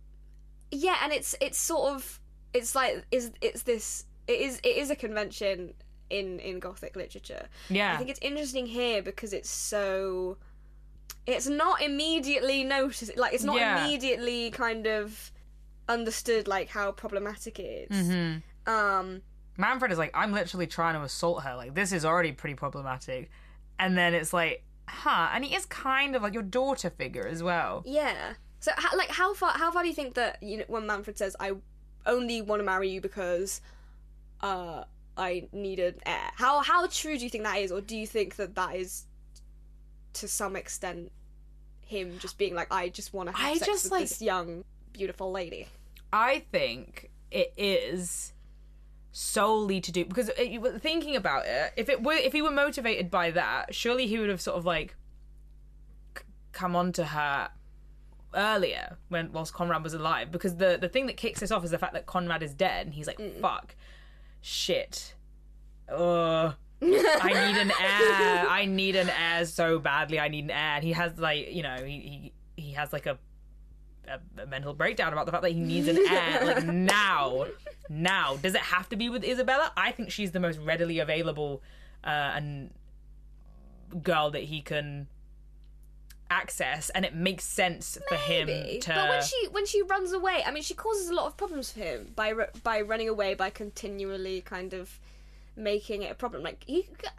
yeah and it's it's sort of it's like is it's this it is it is a convention in in gothic literature Yeah. I think it's interesting here because it's so. It's not immediately noticed. Like it's not Yeah. immediately kind of understood like how problematic it is. Mm-hmm. Um, Manfred is like, I'm literally trying to assault her. Like, this is already pretty problematic. And then it's like, huh, and he is kind of like your daughter figure as well. Yeah. So, how, like, how far? How far do you think that you know when Manfred says, "I only want to marry you because, uh, I needed an heir"? How how true do you think that is, or do you think that that is, to some extent, him just being like, "I just want to have I sex just, with like- this young, beautiful lady"? I think it is solely to do because it, thinking about it. If it were, if he were motivated by that, surely he would have sort of like c- come on to her earlier when whilst Conrad was alive. Because the the thing that kicks this off is the fact that Conrad is dead, and he's like, mm. "Fuck, shit, ugh." I need an heir. I need an heir so badly. I need an heir. And he has like, you know, he he, he has like a, a a mental breakdown about the fact that he needs an heir like now. Now, does it have to be with Isabella? I think she's the most readily available uh, and girl that he can access, and it makes sense for him Maybe. to. But when she when she runs away, I mean, she causes a lot of problems for him by by running away by continually kind of making it a problem. Like he could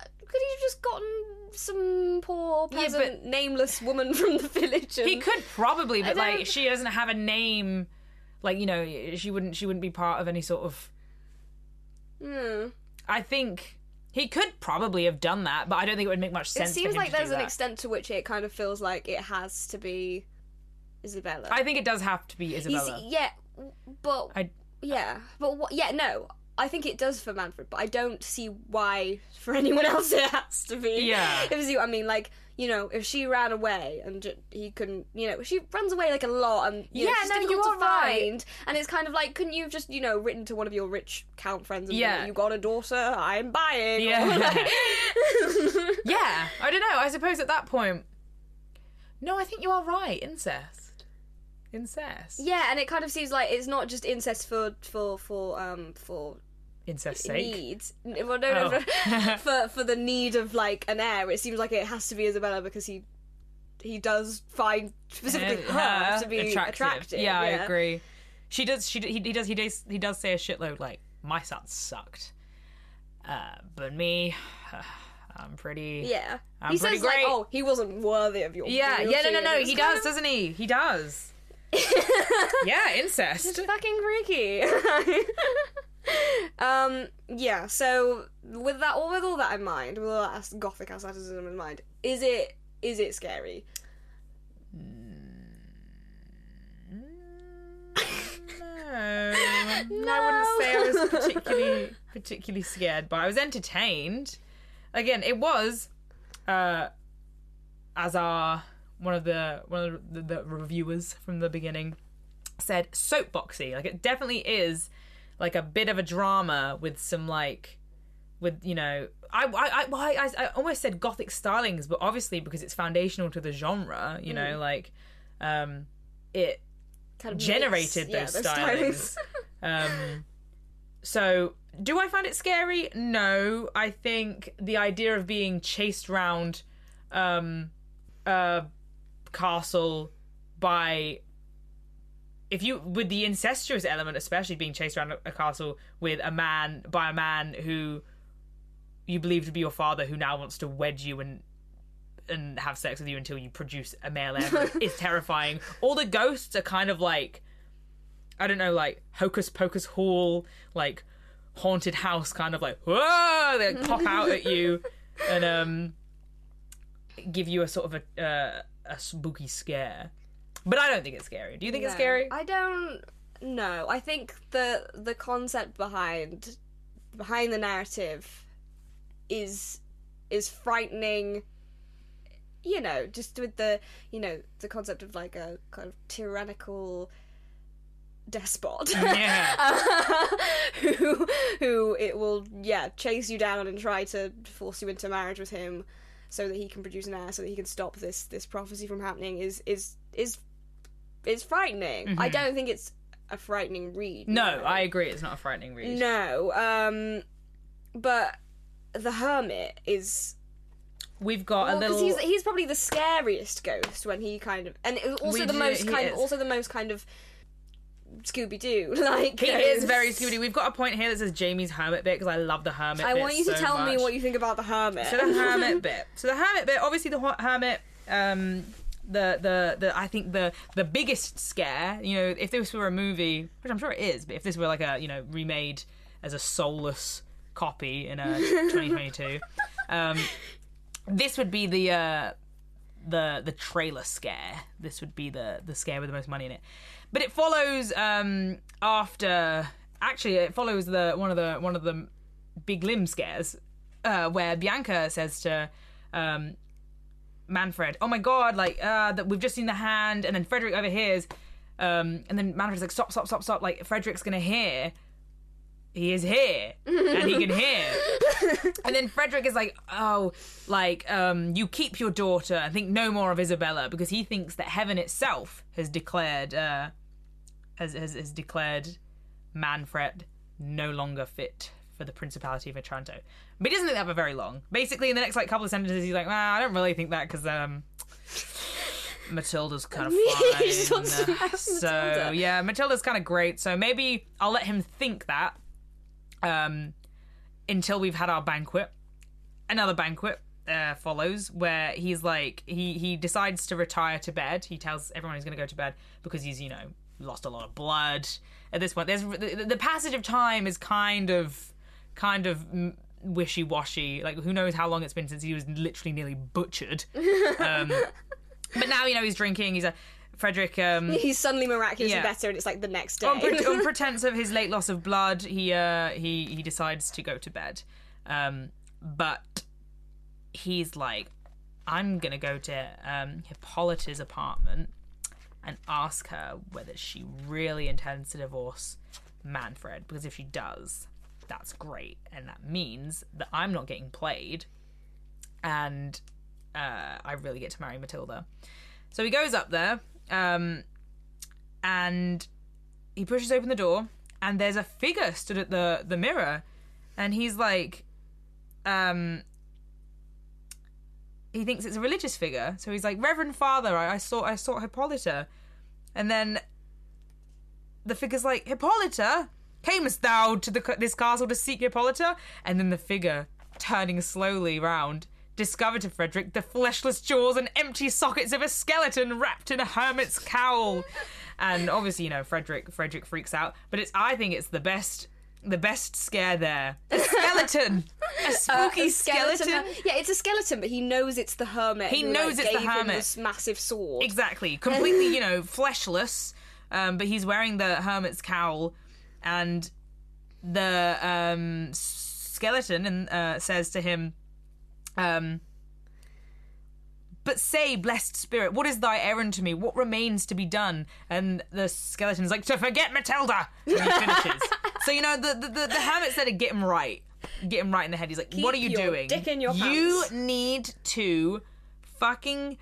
he have just gotten some poor Yeah, peasant, nameless woman from the village. And, He could probably, but like she doesn't have a name. Like you know, she wouldn't. She wouldn't be part of any sort of. Hmm. I think he could probably have done that, but I don't think it would make much It sense. for seems like there's an that. extent to which it kind of feels like it has to be Isabella. I think it does have to be He's- Isabella. yeah, but I- yeah, but what, yeah, no. I think it does for Manfred, but I don't see why for anyone else it has to be. Yeah. If you see what I mean, like you know, if she ran away and he couldn't, you know, she runs away like a lot and you know, Yeah, she's no, difficult you to right. find, and it's kind of like, couldn't you have just, you know, written to one of your rich count friends and Yeah. like, you got a daughter, I'm buying. Yeah. like- yeah, I don't know. I suppose at that point. No, I think you are right. Incest. Incest. yeah, and it kind of seems like it's not just incest for for for um for Incest sake. needs. Well, no, no, Oh. for, for for the need of like an heir. It seems like it has to be Isabella because he he does find specifically her, to be attractive. Yeah, I agree. She does. She he, he does. He does. He does say a shitload like my son sucked, uh, but me, I'm pretty. Yeah, I'm he pretty says like, "Oh, he wasn't worthy of your Yeah, yeah, no, no, no. He does, of- doesn't he? He does. yeah, incest. It's fucking freaky. um, yeah. So with that, all with all that in mind, with all that gothic aestheticism in mind, is it is it scary? No, no, I wouldn't say I was particularly particularly scared, but I was entertained. Again, it was uh, as our one of the one of the, the reviewers from the beginning said, soapboxy. Like it definitely is like a bit of a drama with some like with you know I I I, well, I, I almost said gothic stylings, but obviously because it's foundational to the genre, you know, like um it Kind of generated makes- those yeah, stylings. Um, so, do I find it scary? No. I think the idea of being chased round um, a castle by if you with the incestuous element especially being chased around a, castle with a man by a man who you believe to be your father who now wants to wed you and and have sex with you until you produce a male heir is terrifying. All the ghosts are kind of like I don't know, like hocus pocus hall, like haunted house kind of like whoa they like, pop out at you and um give you a sort of a uh, a spooky scare. But I don't think it's scary. Do you think it's scary? I don't know. I think the the concept behind behind the narrative is is frightening. You know, just with the you know the concept of like a kind of tyrannical despot. Yeah. who who it will yeah chase you down and try to force you into marriage with him so that he can produce an heir so that he can stop this this prophecy from happening is is is is frightening i don't think it's a frightening read Mm-hmm. No, I agree. It's not a frightening read. no um but the hermit is We've got a because little. he's he's probably the scariest ghost when he kind of and also We the do- most kind is. of also the most kind of Scooby Doo. Like He is very Scooby. We've got a point here that says Jamie's hermit bit because I love the hermit. I want you to so tell me what you think about the hermit. So the hermit bit. So the hermit bit. Obviously, the hermit. Um, the the the I think the the biggest scare. You know, if this were a movie, which I'm sure it is, but if this were like a you know remade as a soulless copy in a 2022, um, this would be the uh, the the trailer scare. This would be the the scare with the most money in it. But it follows um, after. Actually, it follows the one of the one of the big limb scares uh, where Bianca says to um, Manfred, "Oh my god, like uh, that we've just seen the hand," and then Frederick overhears, um, and then Manfred's like, "Stop, stop, stop, stop!" Like Frederick's gonna hear. He is here, and he can hear. and then Frederick is like, "Oh, like um, you keep your daughter and think no more of Isabella," because he thinks that heaven itself has declared uh, has, has has declared Manfred no longer fit for the Principality of Otranto. But he doesn't think that for very long. Basically, in the next like couple of sentences, he's like, "Well, I don't really think that because um, Matilda's kind of fine." He just wants to marry so Matilda. yeah, Matilda's kind of great. So maybe I'll let him think that um, until we've had our banquet. Another banquet uh, follows where he's like he he decides to retire to bed. He tells everyone he's going to go to bed because he's you know lost a lot of blood. At this point, there's the, the passage of time is kind of kind of mm, wishy-washy. Like who knows how long it's been since he was literally nearly butchered. Um, but now you know he's drinking. He's a Frederick. Um, He's suddenly miraculously Yeah. better, and it's like the next day. on, pre- on pretense of his late loss of blood, he uh, he he decides to go to bed. Um, but he's like, I'm gonna go to um, Hippolyta's apartment and ask her whether she really intends to divorce Manfred. Because if she does, that's great, and that means that I'm not getting played, and uh, I really get to marry Matilda. So he goes up there, um, and he pushes open the door, and there's a figure stood at the the mirror, and he's like, um, he thinks it's a religious figure, so he's like, Reverend Father, I, I saw I saw Hippolyta, and then the figure's like, Hippolyta, camest thou to the, this castle to seek Hippolyta? And then the figure, turning slowly round, discovered to Frederick the fleshless jaws and empty sockets of a skeleton wrapped in a hermit's cowl. And obviously, you know, Frederick Frederick freaks out, but it's I think it's the best the best scare there. A skeleton. A spooky A skeleton. Yeah, it's a skeleton, but he knows it's the hermit. He who, knows like, it's the hermit. This massive sword. Exactly. Completely, you know, fleshless. Um, but he's wearing the hermit's cowl, and the um, skeleton and uh, says to him, um, "But say, blessed spirit, what is thy errand to me? What remains to be done?" And the skeleton's like, "To forget Matilda." And he finishes. so you know, the the, the, the hermit said to get him right, get him right in the head. He's like, "What are you your doing? dick in your you pants." need to fucking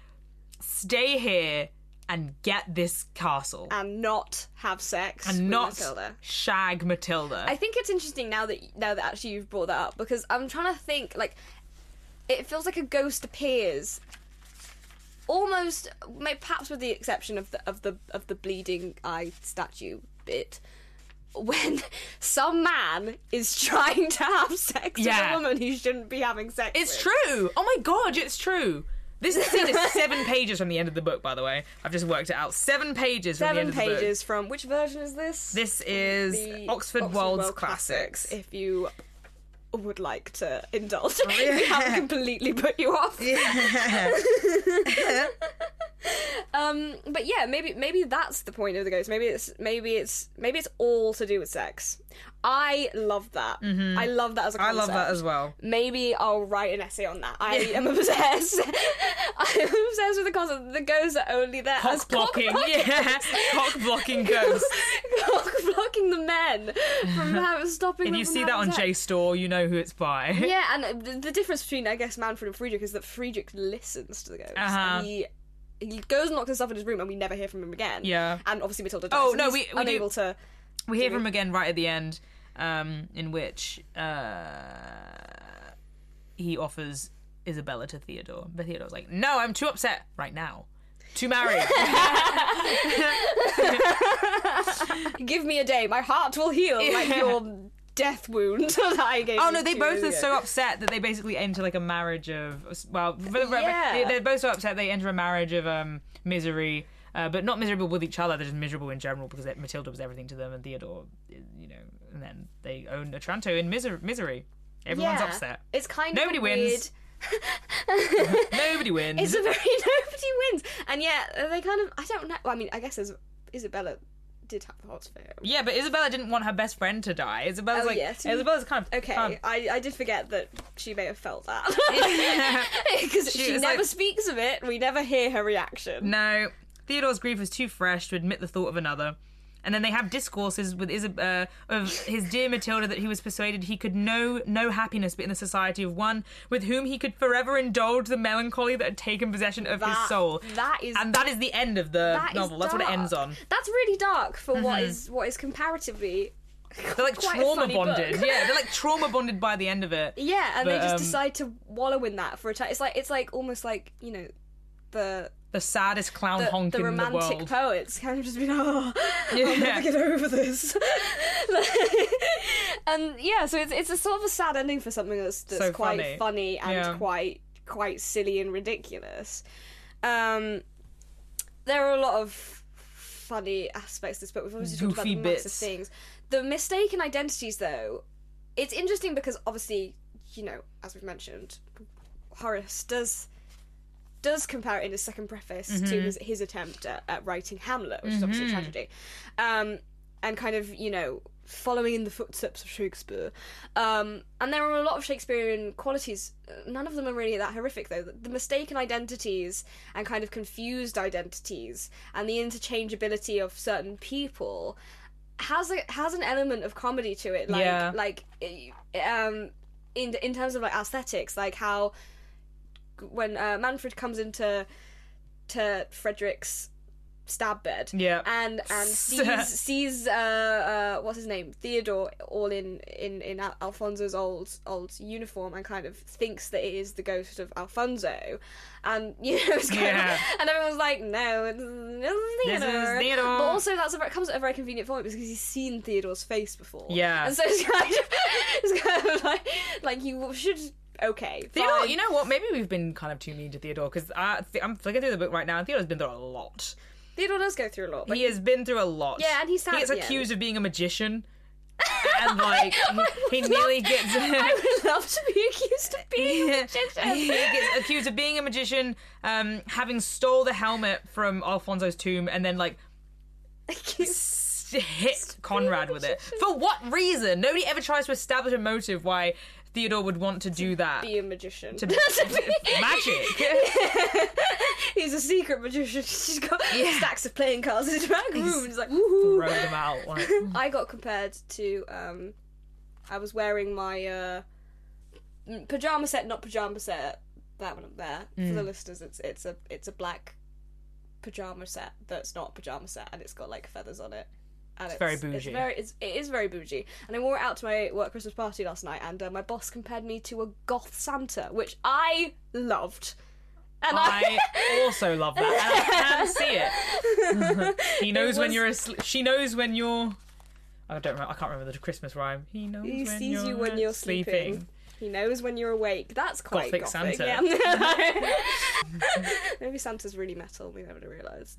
stay here." And get this castle and not have sex and with not Matilda. shag Matilda. I think it's interesting now that now that actually you've brought that up because I'm trying to think like it feels like a ghost appears almost perhaps with the exception of the of the of the bleeding eye statue bit when some man is trying to have sex Yeah. with a woman he shouldn't be having sex it's with. true. Oh my god, it's true. This scene is seven pages from the end of the book, by the way. I've just worked it out. Seven pages from the Seven end of the book. pages from which version is this? This is The Oxford, World's World Classics. If you would like to indulge, we haven't completely put you off. um, but yeah, maybe maybe that's the point of the ghost. Maybe it's maybe it's maybe it's all to do with sex. I love that. I love that as a Mm-hmm. I love that as well. Maybe I'll write an essay on that. I am obsessed. I'm obsessed with the concept. The ghosts are only there as Cock blocking, cock yeah, cock blocking ghosts. cock blocking the men from having, stopping. If you see that on. JSTOR, you know who it's by. Yeah, and the, the difference between I guess Manfred and Friedrich is that Friedrich listens to the ghosts. Uh-huh. He he goes and locks himself in his room, and we never hear from him again. Yeah. and obviously Matilda. Dies, Oh, no, we- we do- unable to. We hear from him again right at the end, um, in which uh, he offers Isabella to Theodore. But Theodore's like, no, I'm too upset right now. to marry. Give me a day, my heart will heal like your death wound that I gave. Oh you no, they both are so upset that they basically enter like a marriage of well, for the, Yeah. they're both so upset they enter a marriage of um misery, uh, but not miserable with each other. They're just miserable in general because Matilda was everything to them, and Theodore, you know, and then they own Otranto in miser- misery. Everyone's Yeah. upset. It's kind Nobody of wins. Nobody wins. It's a very nobody wins, and yet they kind of I don't know. Well, I mean, I guess as Isabella did have hots for him. yeah, but Isabella didn't want her best friend to die. Isabella's Oh, like yeah, Isabella's kind of Okay, kind of- I, I did forget that she may have felt that because She she, never like- speaks of it. We never hear her reaction. No, Theodore's grief was too fresh to admit the thought of another. And then they have discourses with Isab- uh, of his dear Matilda that he was persuaded he could know no happiness but in the society of one with whom he could forever indulge the melancholy that had taken possession of his soul. that is and that is the end of the that novel. That's what it ends on. That's really dark for what is what is comparatively. They're like quite trauma bonded. Yeah, they're like trauma bonded by the end of it. Yeah, and they just um, decide to wallow in that for a time. It's like it's like almost like you know the The saddest clown the, honk the in the romantic poets. Kind of just been oh I'll never get over this. And yeah so it's, it's a sort of a sad ending for something that's, that's So quite funny. funny, and Yeah. quite quite silly and ridiculous. Um there are a lot of funny aspects to this book. We've obviously talked about Goofy the massive things. The mistaken identities though it's interesting because obviously you know as we've mentioned Horace does does compare it in his second preface Mm-hmm. to his, his attempt at, at writing Hamlet, which is obviously a tragedy, um, and kind of you know following in the footsteps of Shakespeare. Um, and there are a lot of Shakespearean qualities. None of them are really that horrific though. The, the mistaken identities and kind of confused identities and the interchangeability of certain people has a has an element of comedy to it. Like Yeah. like um in in terms of like aesthetics, like how when uh, Manfred comes into to Frederick's stab bed, Yeah. and and sees sees uh, uh, what's his name Theodore all in in in Al- Alfonso's old old uniform and kind of thinks that it is the ghost of Alfonso, and you know it's kind Yeah. of, and everyone's like no it's, it's This is Theodore. Theodore. but also that's a, very- comes at a very convenient point because he's seen Theodore's face before Yeah. and so it's kind of it's kind of like like you should okay Theodore, fine. you know what? Maybe we've been kind of too mean to Theodore because I'm flicking through the book right now, and Theodore's been through a lot. Theodore does go through a lot but He has been through a lot. Yeah, and he's He gets accused of being a magician, and like he, he nearly gets. I would love to be accused of being a magician. he gets accused of being a magician, um, having stole the helmet from Alfonso's tomb, and then like hit Conrad with it. For what reason? Nobody ever tries to establish a motive why Theodore would want to do that. be a magician. To- be Magic. He's a secret magician. She's got Yeah. stacks of playing cards in his back room. He's like, woohoo. Throw them out. Like, I got compared to. um I was wearing my uh mm, pajama set, not pajama set. That one up there for Mm. the listeners. It's it's a it's a black pajama set that's not a pajama set, and it's got like feathers on it. And it's, very It's bougie. very, it's, it is very bougie. And I wore it out to my work Christmas party last night, and uh, my boss compared me to a goth Santa, which I loved. And I also love that, and I can see it. he knows when was- you're asleep. She knows when you're. I don't. Remember, I can't remember the Christmas rhyme. He knows He when sees you're you when you're sleeping. He knows when you're awake. That's quite Gothic gothic. Santa. Yeah. Maybe Santa's really metal. We never realised.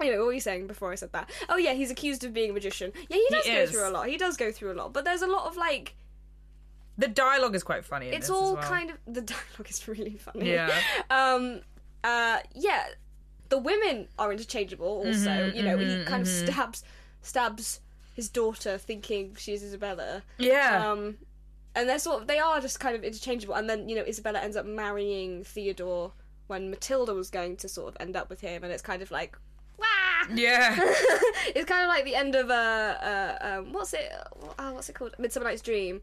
Anyway, what were you saying before I said that? Oh yeah, he's accused of being a magician. Yeah, he does go is. through a lot. He does go through a lot, but there's a lot of like. The dialogue is quite funny. In It's this all as well. kind of the dialogue is really funny. Yeah. Um. Uh. Yeah. The women are interchangeable. Also, Mm-hmm, you know, he kind of stabs stabs his daughter, thinking she's Isabella. Yeah. Um, and they're sort of they are just kind of interchangeable. And then you know Isabella ends up marrying Theodore when Matilda was going to sort of end up with him, and it's kind of like. Yeah. it's kind of like the end of a uh, um, what's it? Oh, what's it called? Midsummer Night's Dream,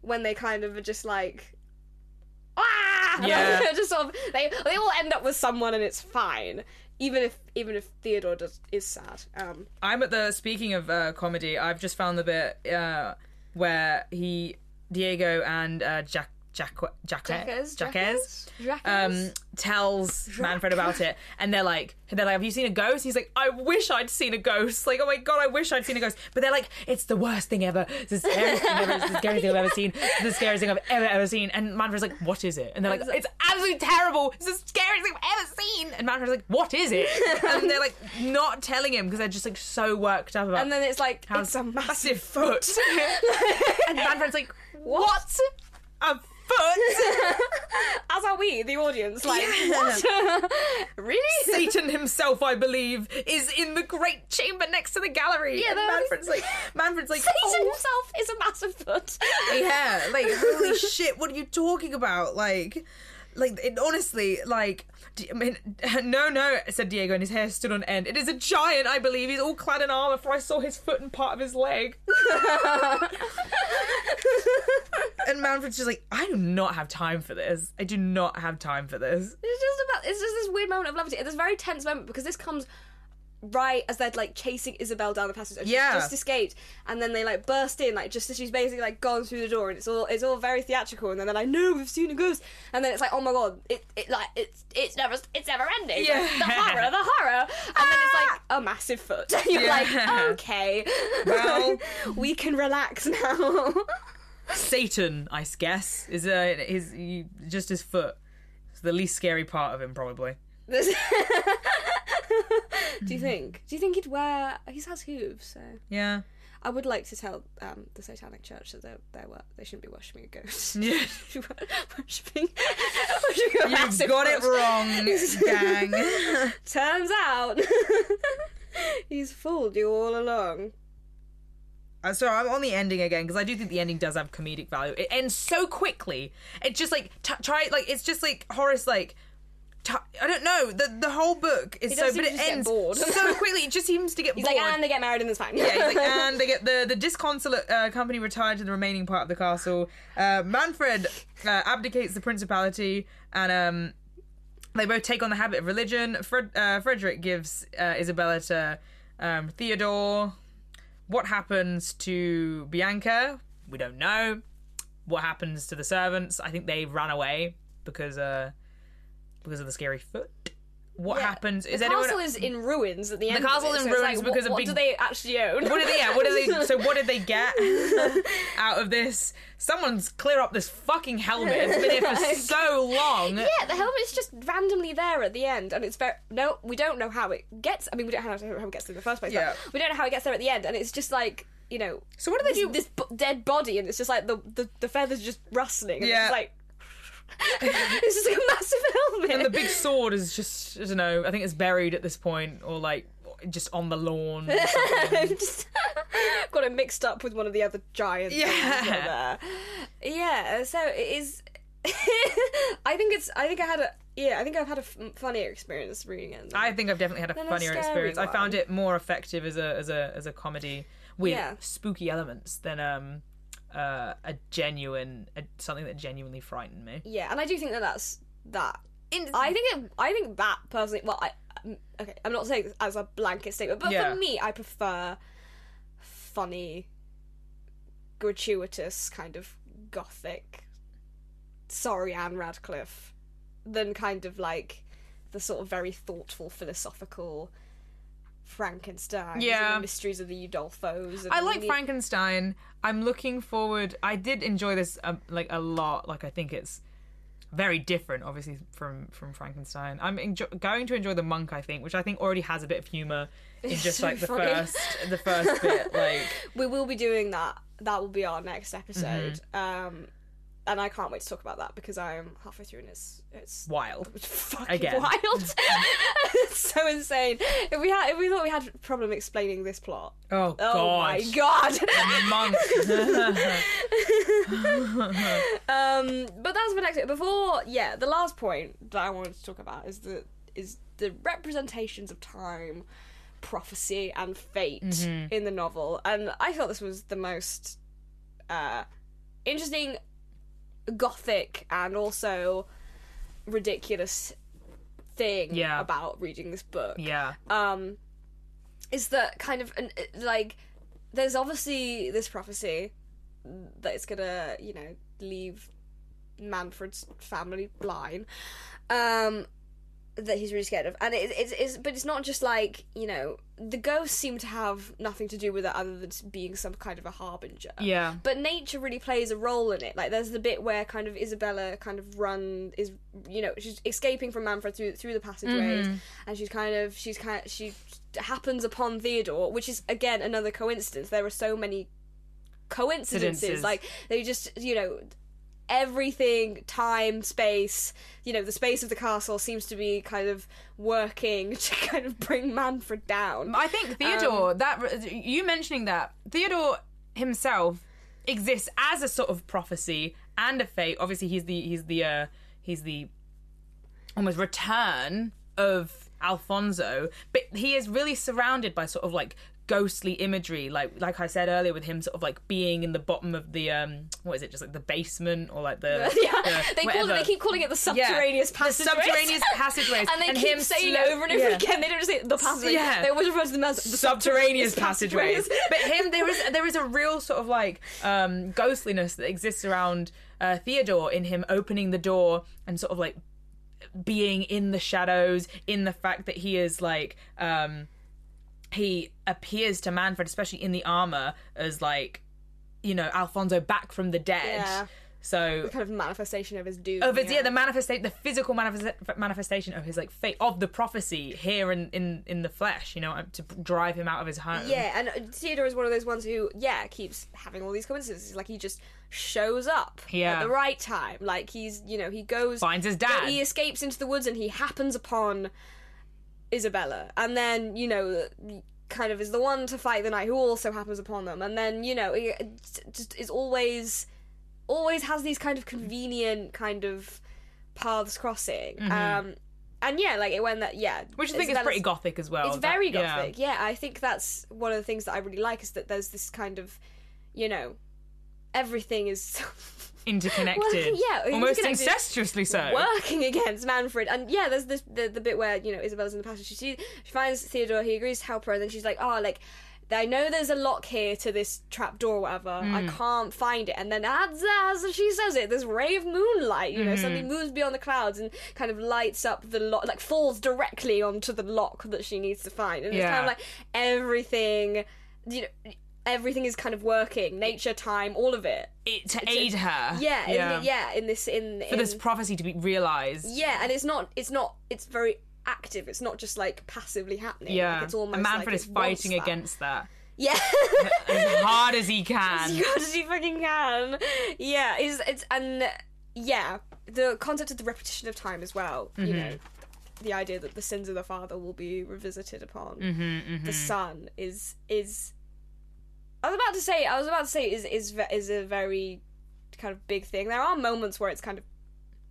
when they kind of are just like, ah, Yeah. just sort of they they all end up with someone and it's fine, even if even if Theodore does is sad. Um, I'm at the. Speaking of uh, comedy, I've just found the bit uh, where he, Diego, and uh, Jack Jack Jacques? um tells Manfred about it and they're like they're like have you seen a ghost? He's like I wish I'd seen a ghost. Like oh my god I wish I'd seen a ghost. But they're like it's the worst thing ever. It's the scariest thing ever. It's the scariest thing I've ever seen. It's the scariest thing I've ever ever seen. And Manfred's like what is it? And they're like it's absolutely terrible. It's the scariest thing I've ever seen. And Manfred's like what is it? And they're like not telling him because they're just like so worked up about And then it's like it's a massive foot. and Manfred's like what a foot As are we, the audience. Like, what? really? Satan himself, I believe, is in the great chamber next to the gallery. Yeah, Manfred's like, Manfred's like, Satan "Oh, himself is a massive foot. yeah, like holy shit, what are you talking about? Like, like it, honestly, like. I mean, no, no, said Diego, and his hair stood on end. It is a giant, I believe. He's all clad in armor, for I saw his foot and part of his leg. and Manfred's just like, I do not have time for this. I do not have time for this. It's just about. It's just this weird moment of levity. It's this very tense moment because this comes right as they're like chasing Isabel down the passage. and she's Yeah. just escaped, and then they like burst in, like just as she's basically like gone through the door, and it's all it's all very theatrical. And then they're like, "No, we've seen a ghost," and then it's like, "Oh my god, it, it like it's it's never it's ever ending." Yeah. the horror, the horror, and then it's like a massive foot. And you're Yeah. like, okay, Well- we can relax now. Satan, I guess, is uh, his you, just his foot. It's the least scary part of him, probably. Do you think? Do you think he'd wear? He has hooves, so Yeah. I would like to tell um, the Satanic Church that they're, they're wor- they shouldn't be worshipping a ghost. Yeah. worshipping, worshipping a You've got it wrong, gang. Turns out he's fooled you all along. Uh, so I'm on the ending again because I do think the ending does have comedic value. It ends so quickly. It just like t- try like it's just like Horace like. I don't know. The the whole book is He so, does but seem it to just get ends bored. so quickly. It just seems to get He's bored. like, and they get married in this fine. Yeah, he's like, and they get the the disconsolate uh, company retired to the remaining part of the castle. Uh, Manfred uh, abdicates the principality, and um, they both take on the habit of religion. Fred, uh, Frederick gives uh, Isabella to um, Theodore. What happens to Bianca? We don't know. What happens to the servants? I think they ran away because uh, because of the scary foot. What Yeah. happens? Is the Is castle anyone? is in ruins at the end. castle's of it, in so it's ruins like, because what, a what big- do they actually own? What did they? Yeah. What did they? So what did they get out of this? Someone's clear up this fucking helmet. It's been here for so long. Yeah, the helmet's just randomly there at the end, and it's very no. We don't know how it gets. I mean, we don't know how it gets there in the first place. Yeah. but we don't know how it gets there at the end, and it's just like you know. So what do they this, do? This b- dead body, and it's just like the the, the feathers just rustling. And Yeah. it's like it's just like a massive helmet. And the big sword is just I don't know. I think it's buried at this point, or like just on the lawn. just got it mixed up with one of the other giants. Yeah. there. Yeah, so it is. I think it's. I think I had a. Yeah, I think I've had a f- funnier experience reading it. I think I've definitely had a a funnier scary experience. I found it more effective as a as a as a comedy with Yeah. spooky elements than um uh, a genuine a, something that genuinely frightened me. Yeah, and I do think that that's that. In- I think it, I think that personally. Well, I um, okay. I'm not saying this as a blanket statement, but Yeah. for me, I prefer funny, gratuitous kind of gothic. Sorry, Ann Radcliffe, than kind of like the sort of very thoughtful, philosophical Frankenstein. Yeah. the mysteries of the Udolphos. and I like the- Frankenstein. I'm looking forward. I did enjoy this um, like a lot. Like I think it's very different, obviously from from Frankenstein. I'm going to enjoy the monk. I think, which I think already has a bit of humor in just so like the funny. first the first bit. Like we will be doing that. That will be our next episode. Mm-hmm. Um, and I can't wait to talk about that because I am halfway through and it's it's wild. fucking Again. wild. it's so insane. If we had, if we thought we had a problem explaining this plot, Oh, oh god. my god. monk. um, but that's the next. Before, yeah, the last point that I wanted to talk about is the is the representations of time, prophecy, and fate Mm-hmm. in the novel, and I thought this was the most uh, interesting, gothic, and also ridiculous thing Yeah. about reading this book yeah. um is that kind of an, like there's obviously this prophecy that it's gonna you know leave Manfred's family blind. Um, that he's really scared of, and it, it's it's but it's not just like you know the ghosts seem to have nothing to do with it other than being some kind of a harbinger. Yeah. But nature really plays a role in it. Like there's the bit where kind of Isabella kind of run is you know she's escaping from Manfred through through the passageways, mm-hmm. and she's kind of she's kind of, she happens upon Theodore, which is again another coincidence. There are so many. Coincidences. Like they just you know everything time space you know the space of the castle seems to be kind of working to kind of bring manfred down I think Theodore, that you mentioning that Theodore himself exists as a sort of prophecy and a fate. Obviously, he's the he's the uh, he's the almost return of Alfonso, but he is really surrounded by sort of like ghostly imagery like like I said earlier with him sort of like being in the bottom of the um what is it just like the basement or like the yeah, the they call it, they keep calling it the Yeah, subterraneous the passageways. subterraneous passageways and they keep him saying slow- over and over yeah. again. They don't just say the passageways. Yeah. They always refer to them as the subterraneous passageways. but him, there is there is a real sort of like um, ghostliness that exists around uh, Theodore in him opening the door and sort of like being in the shadows, in the fact that he is like um, he appears to Manfred, especially in the armor, as like you know Alfonso back from the dead. Yeah. So kind of manifestation of his doom. of his yeah, the manifestation, the physical manifest- manifestation of his like fate of the prophecy here in in in the flesh, you know, to drive him out of his home. Yeah, and Theodore is one of those ones who, yeah, keeps having all these coincidences. Like he just shows up Yeah. at the right time. Like he's, you know, he goes Finds his dad. He escapes into the woods and he happens upon Isabella, and then you know, kind of is the one to fight the knight who also happens upon them, and then you know, he just is always, always has these kind of convenient kind of paths crossing. Um, and yeah, like it went that yeah, Mm-hmm. Which I think is pretty gothic as well. it's That- very yeah. gothic. Yeah. I think that's one of the things that I really like is that there's this kind of, you know, everything is Interconnected. Well, yeah, Almost interconnected. incestuously so. working against Manfred. And yeah, there's this the, the bit where you know Isabella's in the passage. She she finds Theodore. He agrees to help her, and then she's like, oh, like. I know there's a lock here to this trap door, or whatever. Hmm. I can't find it. And then as, as she says it, this ray of moonlight, you know, Hmm. suddenly moves beyond the clouds and kind of lights up the lock, like falls directly onto the lock that she needs to find. And it's kind of like everything, you know, everything is kind of working. Nature, time, all of it. It, to aid her. Yeah, Yeah. In, yeah. In this, in For this prophecy to be realised. yeah, and it's not. It's not. It's very active. It's not just like passively happening. Yeah. like, it's almost and Manfred like is fighting that. against that Yeah, as hard as he can. as hard as he fucking can. Yeah, it's it's and yeah, the concept of the repetition of time as well. You Mm-hmm. know, the idea that the sins of the father will be revisited upon Mm-hmm, the son is is. I was about to say. I was about to say is is is a very kind of big thing. There are moments where it's kind of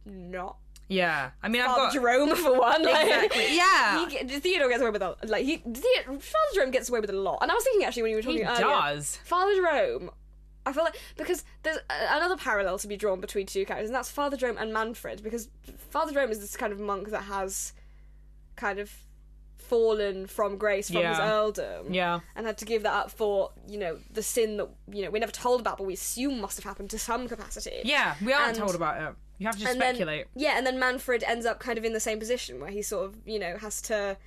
not Yeah. I mean, I've got. Jerome for one. Like, Exactly. Yeah. He, Theodore gets away with a like he the, Father Jerome gets away with a lot, and I was thinking actually when you were talking He earlier, does. Father Jerome. I feel like because there's another parallel to be drawn between two characters, and that's Father Jerome and Manfred. Because Father Jerome is this kind of monk that has kind of fallen from grace from his earldom, Yeah. and had to give that up for you know the sin that you know we're never told about, but we assume must have happened to some capacity. Yeah. We aren't And- told about it. You have to just and then speculate. yeah, and then Manfred ends up kind of in the same position where he sort of you know has to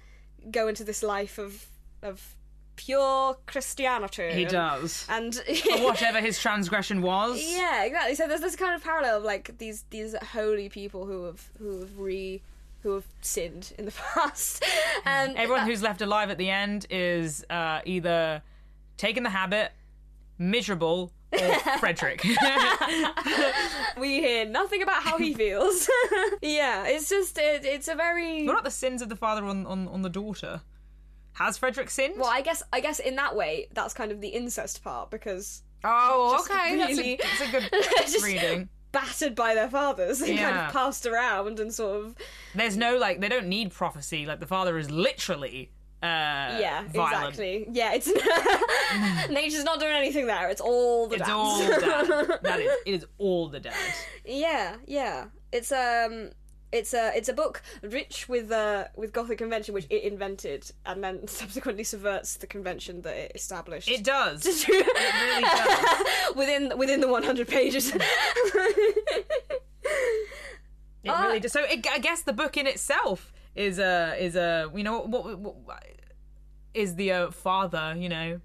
go into this life of of pure Christianity. he does. and Whatever his transgression was. yeah, exactly. So there's this kind of parallel of like these these holy people who have who have re who have sinned in the past, and Everyone who's left alive at the end is uh, either taking the habit, miserable, or Frederick. we hear nothing about how he feels. yeah, it's just it, it's a very what about the sins of the father on, on, on the daughter? Has Frederick sinned? well. I guess I guess in that way that's kind of the incest part because oh, okay. really- That's, a, that's a good Just- reading. Battered by their fathers and kind of passed around and sort of There's no, like, they don't need prophecy. Like, the father is literally uh, yeah violent. exactly yeah it's nature's not doing anything there it's all the It's dads. all dad. that is, it is all the dad. yeah yeah it's um it's a it's a book rich with uh with gothic convention which it invented and then subsequently subverts the convention that it established It does. It really does. within within the 100 pages It Uh, really does. So it, I guess the book in itself is a is a you know what, what, what is the uh, father you know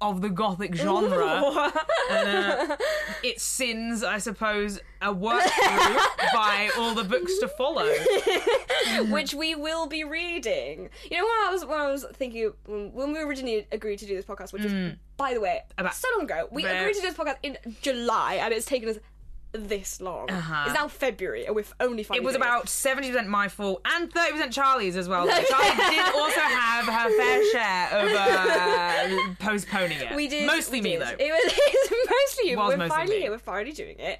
of the gothic genre. and, uh, its sins, I suppose, are worked through by all the books to follow. which we will be reading. You know what I was when I was thinking when, when we originally agreed to do this podcast, which is by the way About- so long ago. We agreed to do this podcast in July, and it's taken us this long. Uh-huh. It's now February, and we've only It was about seventy percent my fault and thirty percent Charlie's as well. Charlie did also have her fair share of uh, postponing it. We did mostly we me did. though. It was, it was mostly you. Was we're mostly finally me. here. We're finally doing it.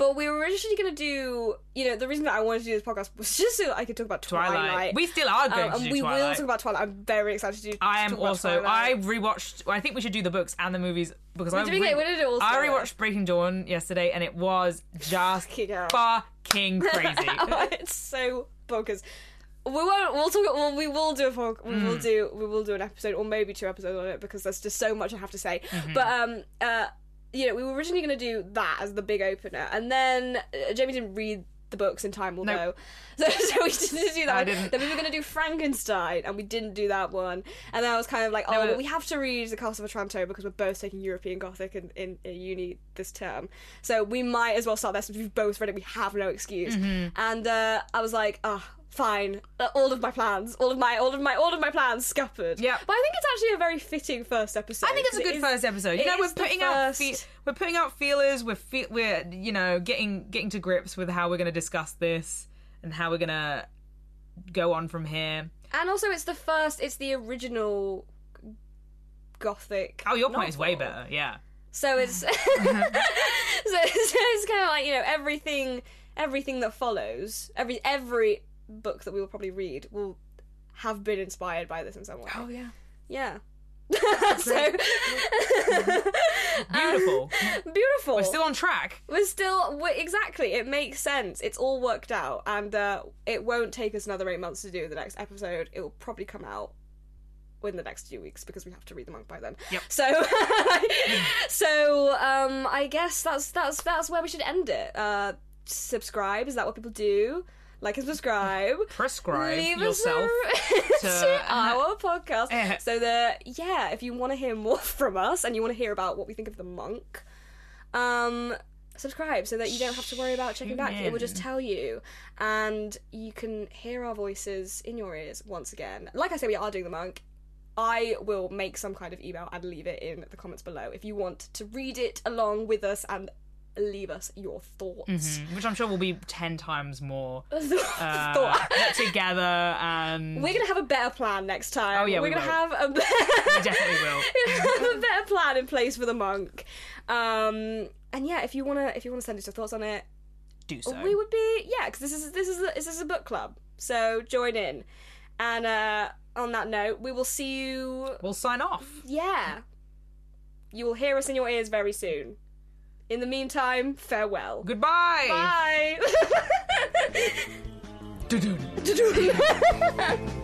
But we were originally going to do, you know, the reason that I wanted to do this podcast was just so I could talk about Twilight. Twilight. We still are going Um, to and do we will talk about Twilight. I'm very excited to do. I am also. I Twilight. rewatched. I think we should do the books and the movies because I doing it- we're doing it all I rewatched Breaking Dawn yesterday and it was just Fucking crazy. it's so bonkers. We won't. We'll talk. Well, we will do a. We Mm. will do. We will do an episode or maybe two episodes on it because there's just so much I have to say. Mm-hmm. But um uh you know we were originally going to do that as the big opener and then uh, Jamie didn't read the books in time. Although so, so we didn't do that. I didn't. Then we were going to do Frankenstein and we didn't do that one. And then I was kind of like, oh, No, but- we have to read the Castle of Otranto because we're both taking European Gothic in, in, in uni this term. So we might as well start there since we've both read it. We have no excuse. Mm-hmm. And uh, I was like, ah, fine. Uh, all of my plans, all of my, all of my, all of my plans scuppered. Yeah. But I think it's actually a very fitting first episode. I think it's a good it is- first episode. You know, we're is putting out fe- we're putting out feelers. We're fe- we're you know getting getting to grips with how we're going to discuss this and how we're going to go on from here. And also, it's the first. It's the original Gothic. Oh, your point is way better. Yeah. So it's so, so it's kind of like you know everything everything that follows every every book that we will probably read will have been inspired by this in some way. Oh yeah. Yeah. so Beautiful. beautiful. we're still on track. We're still we exactly. It makes sense. It's all worked out, and uh, it won't take us another eight months to do the next episode. It will probably come out in the next few weeks because we have to read the monk by then. Yep. So, so um, I guess that's that's that's where we should end it. Uh, subscribe. Is that what people do? Like and subscribe. Prescribe Leave yourself. to- to our podcast Eh. so that yeah if you want to hear more from us and you want to hear about what we think of the monk um subscribe so that you don't have to worry about checking back it will just tell you and you can hear our voices in your ears once again like i said we are doing the monk I will make some kind of email and leave it in the comments below if you want to read it along with us and leave us your thoughts. Mhm, Which I'm sure will be ten times more uh, Thought. together and We're gonna have a better plan next time. Oh, yeah, we're we gonna will. have a we definitely will. have a better plan in place for the monk. Um, and yeah, if you wanna if you wanna send us your thoughts on it, Do so. we would be yeah, because this is this is a, this is a book club, so join in. And uh, on that note, we will see you. We'll sign off. Yeah, you will hear us in your ears very soon. In the meantime, farewell. Goodbye. Bye. Dun-dun.